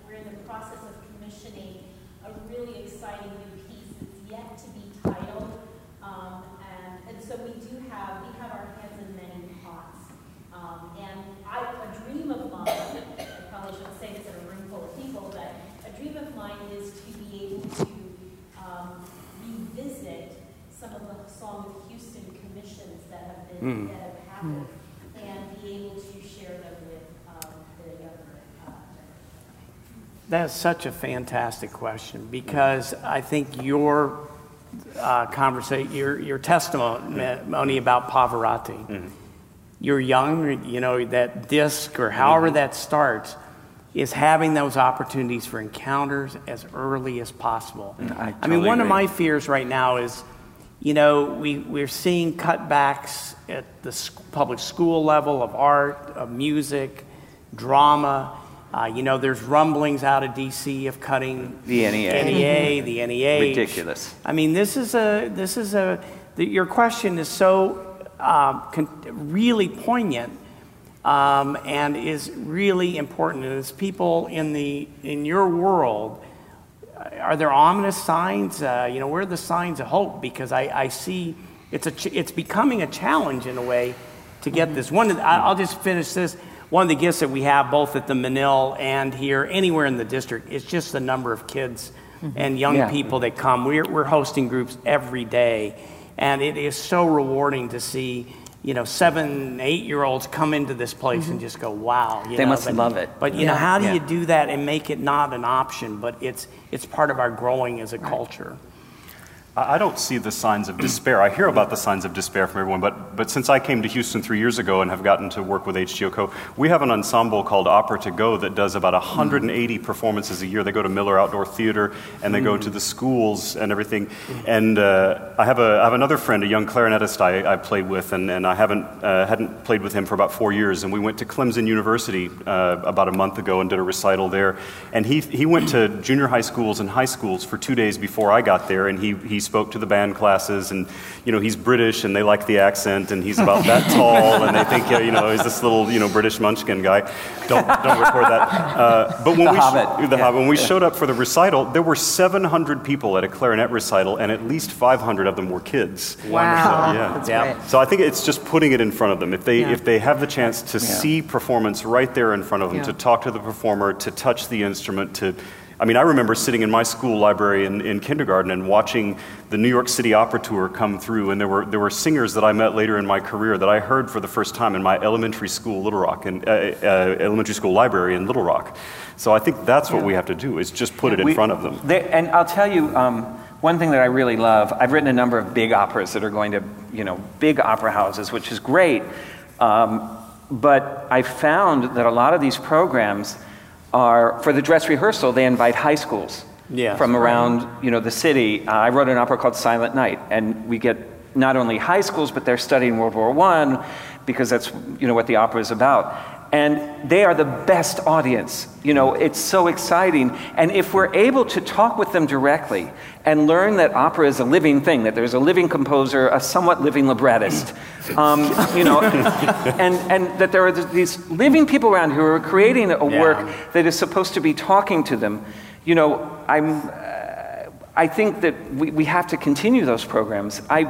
Speaker 2: we're in the process of commissioning a really exciting new piece that's yet to be titled. Um, and, and so we do have, we have our hands in many pots. Um, and I, a dream of mine, I probably shouldn't say this in a room full of people, but a dream of mine is to be able to, um, revisit some of the Song of Houston commissions that have been, that have happened, and be able to share them with, um, the younger, uh,
Speaker 1: That's such a fantastic question because I think your uh, conversation, your, your testimony about Pavarotti, you're young, you know, that disc or however that starts is having those opportunities for encounters as early as possible.
Speaker 3: I
Speaker 1: I mean,
Speaker 3: totally
Speaker 1: one of my fears right now is, you know, we, we're seeing cutbacks at the public school level of art, of music, drama. Uh, you know, there's rumblings out of D.C. of cutting
Speaker 3: The NEA.
Speaker 1: NEA, the NEA.
Speaker 3: Ridiculous.
Speaker 1: I mean, this is a this is a the, your question is so um, con- really poignant um, and is really important. And as people in the in your world, are there ominous signs? Uh, you know, where are the signs of hope? Because I, I see it's a ch- it's becoming a challenge in a way to get this. One, of the- I- I'll just finish this. One of the gifts that we have both at the Menil and here, anywhere in the district, is just the number of kids and young
Speaker 3: Yeah.
Speaker 1: people that come. We're, we're hosting groups every day, and it is so rewarding to see. You know, seven, eight-year-olds come into this place and mm-hmm. just go, "Wow!" You
Speaker 3: They
Speaker 1: know,
Speaker 3: must
Speaker 1: but-
Speaker 3: love it.
Speaker 1: But you know, how do
Speaker 3: Yeah.
Speaker 1: you do that and make it not an option, but it's it's part of our growing as a culture?
Speaker 7: I don't see the signs of despair. I hear about the signs of despair from everyone, but, but since I came to Houston three years ago and have gotten to work with HGOCO, we have an ensemble called Opera to Go that does about 180 performances a year. They go to Miller Outdoor Theater and they go to the schools and everything. And uh, I, have a, I have another friend, a young clarinetist I, I played with, and, and I haven't, uh, hadn't played with him for about four years. And we went to Clemson University uh, about a month ago and did a recital there. And he, he went to junior high schools and high schools for two days before I got there, and he, he spoke to the band classes, and you know he's British, and they like the accent, and he's about that tall, and they think you know he's this little you know British Munchkin guy. Don't don't record that. Uh, but when
Speaker 3: the
Speaker 7: we
Speaker 3: Hobbit.
Speaker 7: the
Speaker 3: Yeah.
Speaker 7: Hobbit, when we
Speaker 3: Yeah.
Speaker 7: showed up for the recital, there were 700 people at a clarinet recital, and at least 500 of them were kids.
Speaker 4: Wow.
Speaker 7: So, yeah.
Speaker 4: That's
Speaker 1: Yeah.
Speaker 4: great.
Speaker 7: So I think it's just putting it in front of them. If they
Speaker 5: Yeah.
Speaker 7: if they have the chance to see performance right there in front of them,
Speaker 5: Yeah.
Speaker 7: to talk to the performer, to touch the instrument, to I mean, I remember sitting in my school library in, in kindergarten and watching the New York City Opera Tour come through, and there were there were singers that I met later in my career that I heard for the first time in my elementary school, Little Rock, and uh, uh, elementary school library in Little Rock. So I think that's what we have to do is just put it in
Speaker 3: We-
Speaker 7: front of them.
Speaker 3: they- and I'll tell you um, one thing that I really love. I've written a number of big operas that are going to, you know, big opera houses, which is great. Um, but I found that a lot of these programs are for the dress rehearsal. They invite high schools
Speaker 1: Yes.
Speaker 3: from around, you know, the city. Uh, I wrote an opera called Silent Night, and we get not only high schools, but they're studying World War I because that's you know what the opera is about. And they are the best audience. You know, it's so exciting. And if we're able to talk with them directly and learn that opera is a living thing, that there's a living composer, a somewhat living librettist, um, you know, and, and that there are these living people around who are creating a
Speaker 1: Yeah.
Speaker 3: work that is supposed to be talking to them, you know, I'm, uh, I think that we, we have to continue those programs. I,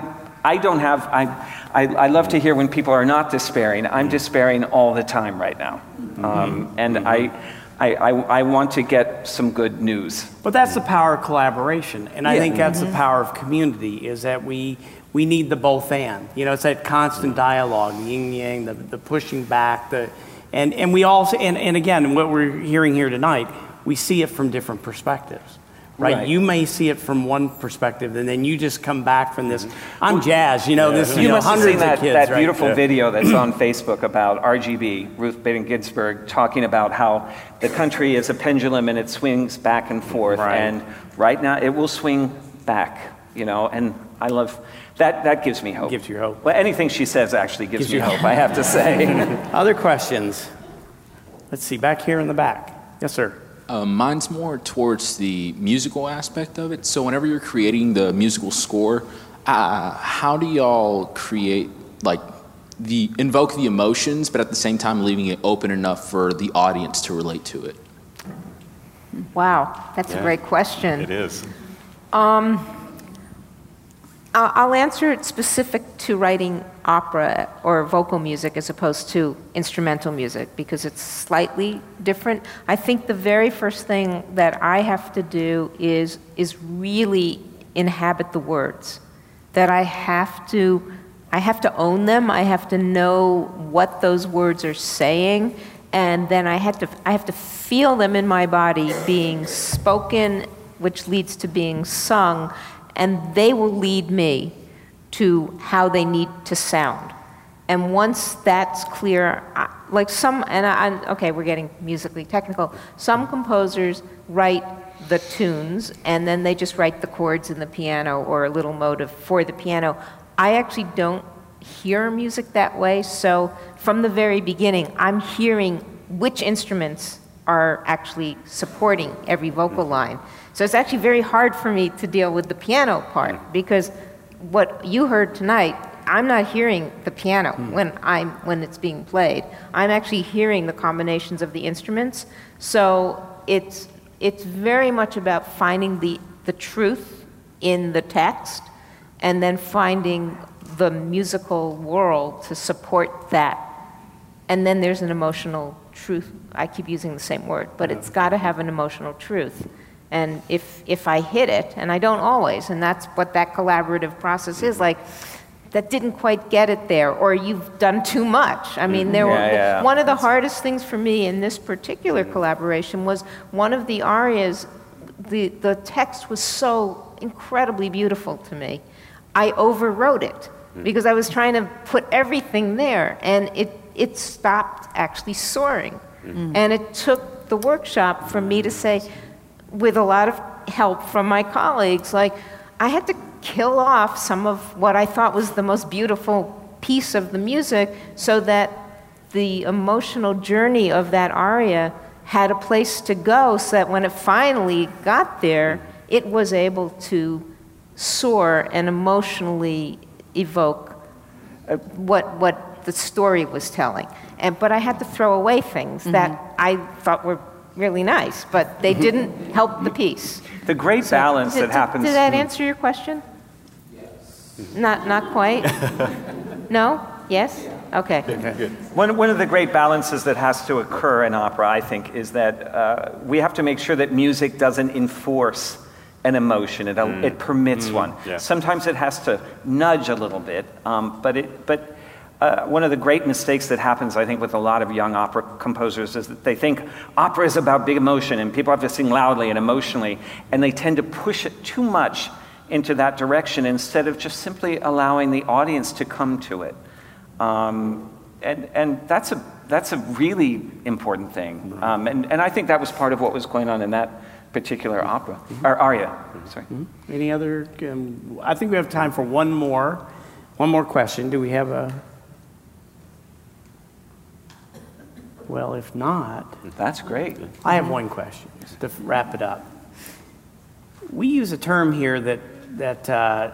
Speaker 3: I don't have, I, I, I love to hear when people are not despairing. I'm mm-hmm. despairing all the time right now. Mm-hmm. Um, and mm-hmm. I, I, I, I want to get some good news.
Speaker 1: But that's the power of collaboration, and I
Speaker 3: Yeah.
Speaker 1: think that's the power of community. Is that we we need the both and. You know, it's that constant dialogue, the yin yang, the, the pushing back, the and and we also and, and again, what we're hearing here tonight, we see it from different perspectives. Right?
Speaker 3: Right.
Speaker 1: You may see it from one perspective, and then you just come back from this. I'm jazz, you know. This you,
Speaker 3: You
Speaker 1: know,
Speaker 3: must have seen that,
Speaker 1: kids,
Speaker 3: that
Speaker 1: right?
Speaker 3: beautiful video that's on Facebook about RGB, Ruth Bader Ginsburg, talking about how the country is a pendulum and it swings back and forth.
Speaker 1: Right.
Speaker 3: And right now it will swing back, you know, and I love that. That gives me hope.
Speaker 1: Gives you hope.
Speaker 3: Well, anything she says actually gives,
Speaker 1: Gives
Speaker 3: me
Speaker 1: you
Speaker 3: hope, I have to say.
Speaker 1: Other questions? Let's see, back here in the back. Yes, sir.
Speaker 12: Uh, mine's more towards the musical aspect of it. So whenever you're creating the musical score, uh, how do y'all create like the invoke the emotions, but at the same time leaving it open enough for the audience to relate to it?
Speaker 4: Wow, that's a great question.
Speaker 7: It is.
Speaker 4: I'll answer it specific to writing opera or vocal music as opposed to instrumental music because it's slightly different. I think the very first thing that I have to do is is really inhabit the words. That I have to I have to own them. I have to know what those words are saying and then I have to I have to feel them in my body being spoken which leads to being sung and they will lead me to how they need to sound. And once that's clear, I- like some, and I, I'm- okay, we're getting musically technical. Some composers write the tunes and then they just write the chords in the piano or a little motive for the piano. I actually don't hear music that way, so from the very beginning, I'm hearing which instruments are actually supporting every vocal line. So it's actually very hard for me to deal with the piano part mm. because what you heard tonight, I'm not hearing the piano mm. when I'm when it's being played. I'm actually hearing the combinations of the instruments. So it's it's very much about finding the the truth in the text and then finding the musical world to support that and then there's an emotional truth. I keep using the same word, but it's got to have an emotional truth. And if, if I hit it, and I don't always, and that's what that collaborative process is mm-hmm. like, that didn't quite get it there, or you've done too much. I mean, mm-hmm. there
Speaker 3: Yeah,
Speaker 4: were,
Speaker 3: yeah.
Speaker 4: one of the hardest things for me in this particular mm-hmm. collaboration was one of the arias, the, the text was so incredibly beautiful to me. I overwrote it mm. because I was trying to put everything there, and it, it stopped actually soaring. And it took the workshop for me to say, with a lot of help from my colleagues, like, I had to kill off some of what I thought was the most beautiful piece of the music so that the emotional journey of that aria had a place to go so that when it finally got there, it was able to soar and emotionally evoke uh, what, what the story was telling. And, but I had to throw away things
Speaker 3: Mm-hmm.
Speaker 4: that I thought were really nice, but they didn't help the piece.
Speaker 3: The great balance
Speaker 4: Did-
Speaker 3: that
Speaker 4: did-
Speaker 3: happens.
Speaker 4: Did that answer your question? Yes. Not, not quite? no? Yes? Okay. Good.
Speaker 3: One, one of the great balances that has to occur in opera, I think, is that uh, we have to make sure that music doesn't enforce an emotion. It, it permits one.
Speaker 7: yeah.
Speaker 3: Sometimes it has to nudge a little bit, um, but, it, but uh, one of the great mistakes that happens, I think, with a lot of young opera composers is that they think opera is about big emotion and people have to sing loudly and emotionally, and they tend to push it too much into that direction instead of just simply allowing the audience to come to it. Um, and, and that's, a, that's a really important thing. Um, and, and I think that was part of what was going on in that particular opera, or aria. Sorry.
Speaker 1: Any other? Um, I think we have time for one more. One more question. Do we have a? Well, if not,
Speaker 3: That's great.
Speaker 1: I have one question to wrap it up. We use a term here that that uh,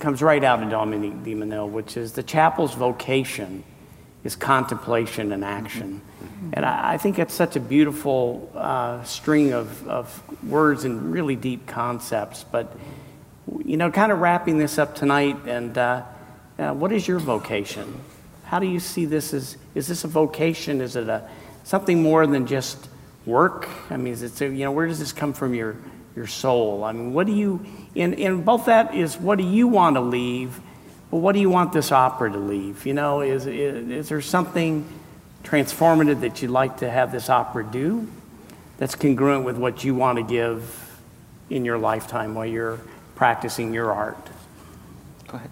Speaker 1: comes right out of Dominique de Menil, which is the chapel's vocation is contemplation and action. And I, I think it's such a beautiful uh, string of, of words and really deep concepts. But, you know, kind of wrapping this up tonight, and uh, uh, what is your vocation? How do you see this as, is this a vocation? Is it a, something more than just work? I mean, is it, you know, where does this come from your, your soul? I mean, what do you, and, and both that is what do you want to leave, but what do you want this opera to leave? You know, is, is, is there something transformative that you'd like to have this opera do that's congruent with what you want to give in your lifetime while you're practicing your art?
Speaker 3: Go ahead.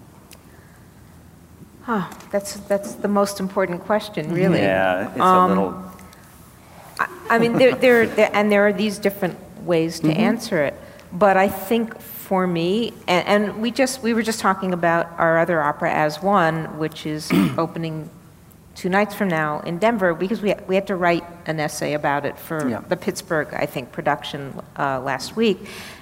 Speaker 4: Huh, that's, that's the most important question, really.
Speaker 3: Yeah, it's
Speaker 4: Um,
Speaker 3: a little.
Speaker 4: I mean, there, there, there, and there are these different ways
Speaker 3: Mm-hmm.
Speaker 4: to answer it. But I think for me, and, and we just we were just talking about our other opera as one, which is opening two nights from now in Denver, because we we had to write an essay about it for
Speaker 3: Yeah.
Speaker 4: the Pittsburgh, I think, production uh, last week,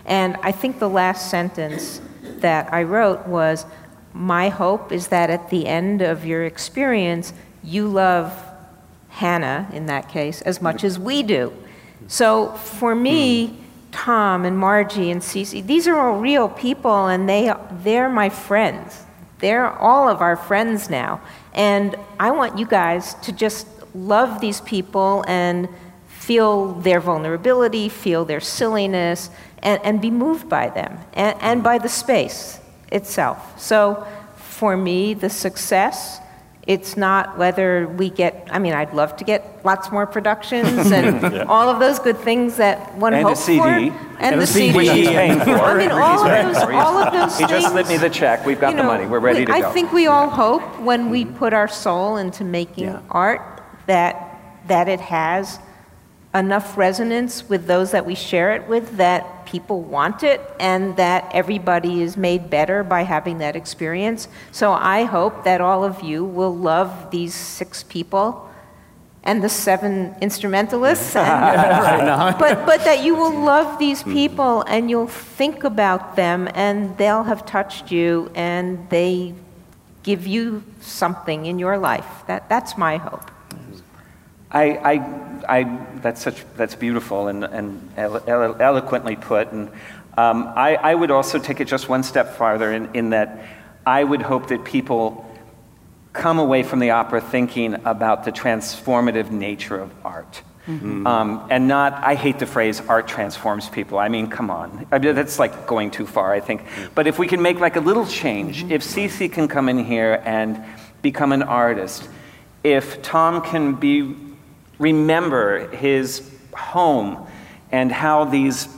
Speaker 4: and I think the last sentence that I wrote was, "My hope is that at the end of your experience, you love Hannah, in that case, as much as we do. So for me, Tom and Margie and Cece, these are all real people and they, they're my friends. They're all of our friends now. And I want you guys to just love these people and feel their vulnerability, feel their silliness, and, and be moved by them and, and by the space itself. So for me, the success it's not whether we get, I mean, I'd love to get lots more productions and all of those good things that one
Speaker 3: And a
Speaker 4: hopes
Speaker 3: CD.
Speaker 4: for.
Speaker 3: And
Speaker 4: And,
Speaker 1: a
Speaker 4: the
Speaker 1: CD.
Speaker 4: CD.
Speaker 3: He's paying for.
Speaker 4: I mean, all of those, all of those
Speaker 3: He
Speaker 4: things.
Speaker 3: just slipped me the check. We've got
Speaker 4: you
Speaker 3: the money. We're ready
Speaker 4: we-
Speaker 3: to go.
Speaker 4: I think we all hope when we mm-hmm. put our soul into making
Speaker 1: Yeah.
Speaker 4: art that, that it has enough resonance with those that we share it with that people want it and that everybody is made better by having that experience. So I hope that all of you will love these six people and the seven instrumentalists and, but but that you will love these people and you'll think about them and they'll have touched you and they give you something in your life. That that's my hope.
Speaker 3: I, I, I, that's such, that's beautiful and, and elo- elo- eloquently put. And um, I, I would also take it just one step farther in, in that I would hope that people come away from the opera thinking about the transformative nature of art. Um, and not, I hate the phrase art transforms people. I mean, come on. I mean, that's like going too far, I think. But if we can make like a little change, if Cece can come in here and become an artist, if Tom can be remember his home and how these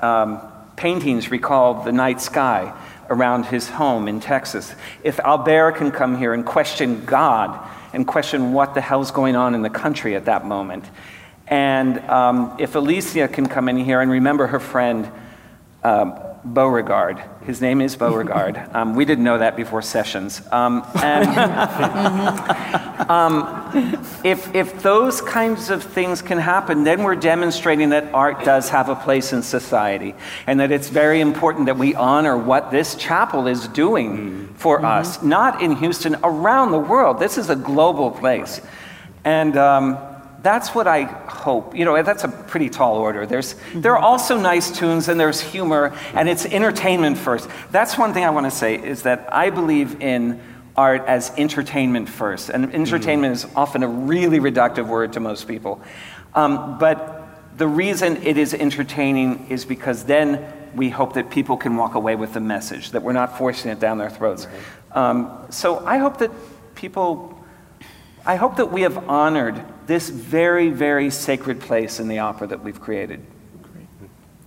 Speaker 3: um, paintings recall the night sky around his home in Texas. If Albert can come here and question God and question what the hell's going on in the country at that moment. And um, if Alicia can come in here and remember her friend um, Beauregard, his name is Beauregard. Um, we didn't know that before sessions. Um, and um, if, if those kinds of things can happen, then we're demonstrating that art does have a place in society and that it's very important that we honor what this chapel is doing mm-hmm. for mm-hmm. us, not in Houston, around the world. This is a global place. And um, that's what I hope. You know, that's a pretty tall order. There's, mm-hmm. There are also nice tunes and there's humor and it's entertainment first. That's one thing I want to say is that I believe in art as entertainment first. And entertainment mm. is often a really reductive word to most people. Um, but the reason it is entertaining is because then we hope that people can walk away with the message, that we're not forcing it down their throats. Right. Um, so I hope that people, I hope that we have honored this very, very sacred place in the opera that we've created.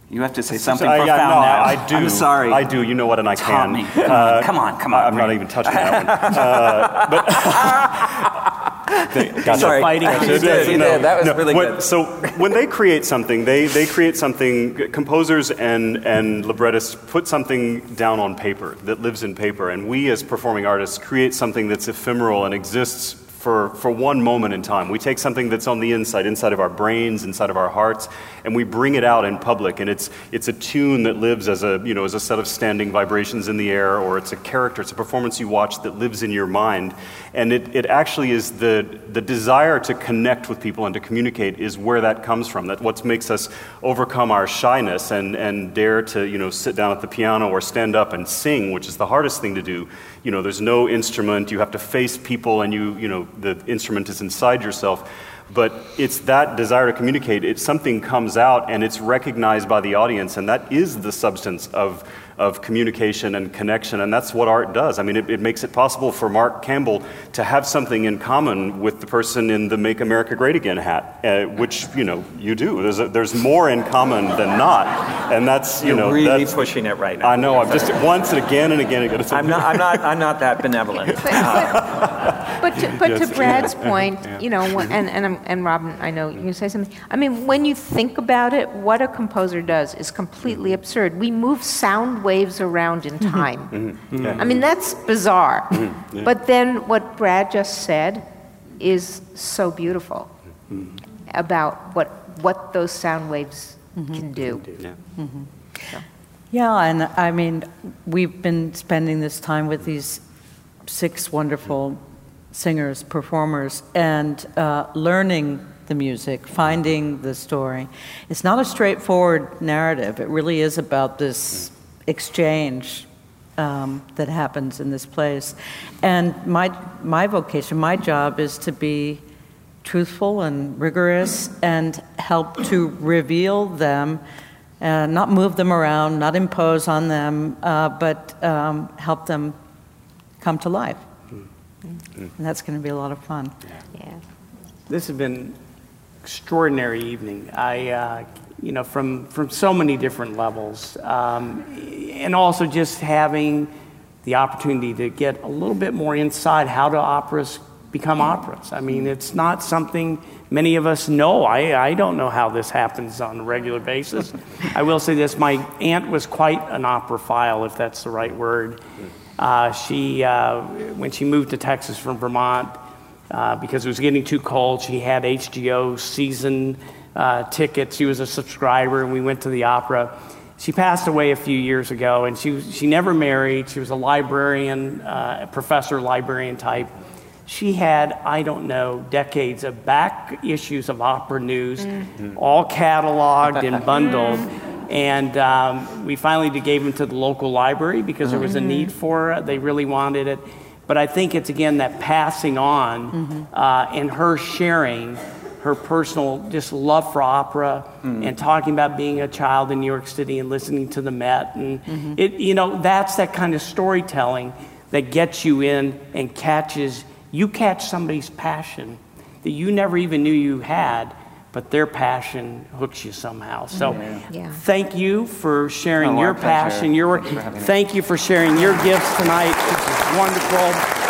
Speaker 3: You have to say something uh, profound
Speaker 7: yeah, no,
Speaker 3: now.
Speaker 7: I do.
Speaker 3: I'm sorry.
Speaker 7: I do. You know what? And I
Speaker 3: Taught
Speaker 7: can.
Speaker 3: Me. Come, uh, on, come on, come on.
Speaker 7: I'm not even touching that one. Uh, but
Speaker 3: gotcha. Sorry. Fighting. You did. You no, did. That was no. really
Speaker 7: when,
Speaker 3: good.
Speaker 7: So when they create something, they, they create something. Composers and and librettists put something down on paper that lives in paper, and we as performing artists create something that's ephemeral and exists for, for one moment in time. We take something that's on the inside, inside of our brains, inside of our hearts, and we bring it out in public. And it's, it's a tune that lives as a, you know, as a set of standing vibrations in the air, or it's a character, it's a performance you watch that lives in your mind. And it, it actually is the, the desire to connect with people and to communicate is where that comes from. That what makes us overcome our shyness and, and dare to, you know, sit down at the piano or stand up and sing, which is the hardest thing to do. You know, there's no instrument, you have to face people and you, you know, the instrument is inside yourself. But it's that desire to communicate. It's something comes out and it's recognized by the audience, and that is the substance of of communication and connection, and that's what art does. I mean, it, it, makes it possible for Mark Campbell to have something in common with the person in the Make America Great Again hat, uh, which, you know, you do. There's, a, there's more in common than not, and that's, you
Speaker 3: You're
Speaker 7: know...
Speaker 3: really pushing it right now.
Speaker 7: I know, I'm just once and again and again and again.
Speaker 3: I'm not, I'm, not, I'm not that benevolent.
Speaker 4: but, but, but, to, but yes. to Brad's point, yeah. you know, and, and, and Robin, I know you say something. I mean, when you think about it, what a composer does is completely absurd. We move sound waves around in mm-hmm. time. Mm-hmm. Yeah. I mean, that's bizarre. Mm-hmm. Yeah. But then what Brad just said is so beautiful mm-hmm. about what, what those sound waves mm-hmm. Can do.
Speaker 5: Yeah. So. yeah, and I mean, we've been spending this time with these six wonderful singers, performers, and uh, learning the music, finding the story. It's not a straightforward narrative. It really is about this exchange um, that happens in this place. And my, my vocation, my job is to be truthful and rigorous and help to reveal them, uh, not move them around, not impose on them, uh, but um, help them come to life. And that's going to be a lot of fun.
Speaker 4: Yeah.
Speaker 1: This has been extraordinary evening. I uh, you know, from, from so many different levels. Um, and also just having the opportunity to get a little bit more inside how do operas become operas. I mean, it's not something many of us know. I, I don't know how this happens on a regular basis. I will say this my aunt was quite an operaphile, if that's the right word. Uh, she, uh, when she moved to Texas from Vermont, uh, because it was getting too cold, she had HGO season uh, tickets. She was a subscriber, and we went to the opera. She passed away a few years ago, and she, she never married. She was a librarian, uh, professor, librarian type. She had, I don't know, decades of back issues of opera news, mm. all cataloged and bundled. And um, we finally gave them to the local library because there was a need mm-hmm. for it. They really wanted it. But I think it's again that passing on mm-hmm. uh, and her sharing her personal just love for opera mm-hmm. and talking about being a child in New York City and listening to the Met and mm-hmm. it you know that's that kind of storytelling that gets you in and catches you catch somebody's passion that you never even knew you had but their passion hooks you somehow. So, yeah. Yeah. thank you for sharing oh, your passion, your work. Thank you for sharing your gifts tonight. This is wonderful.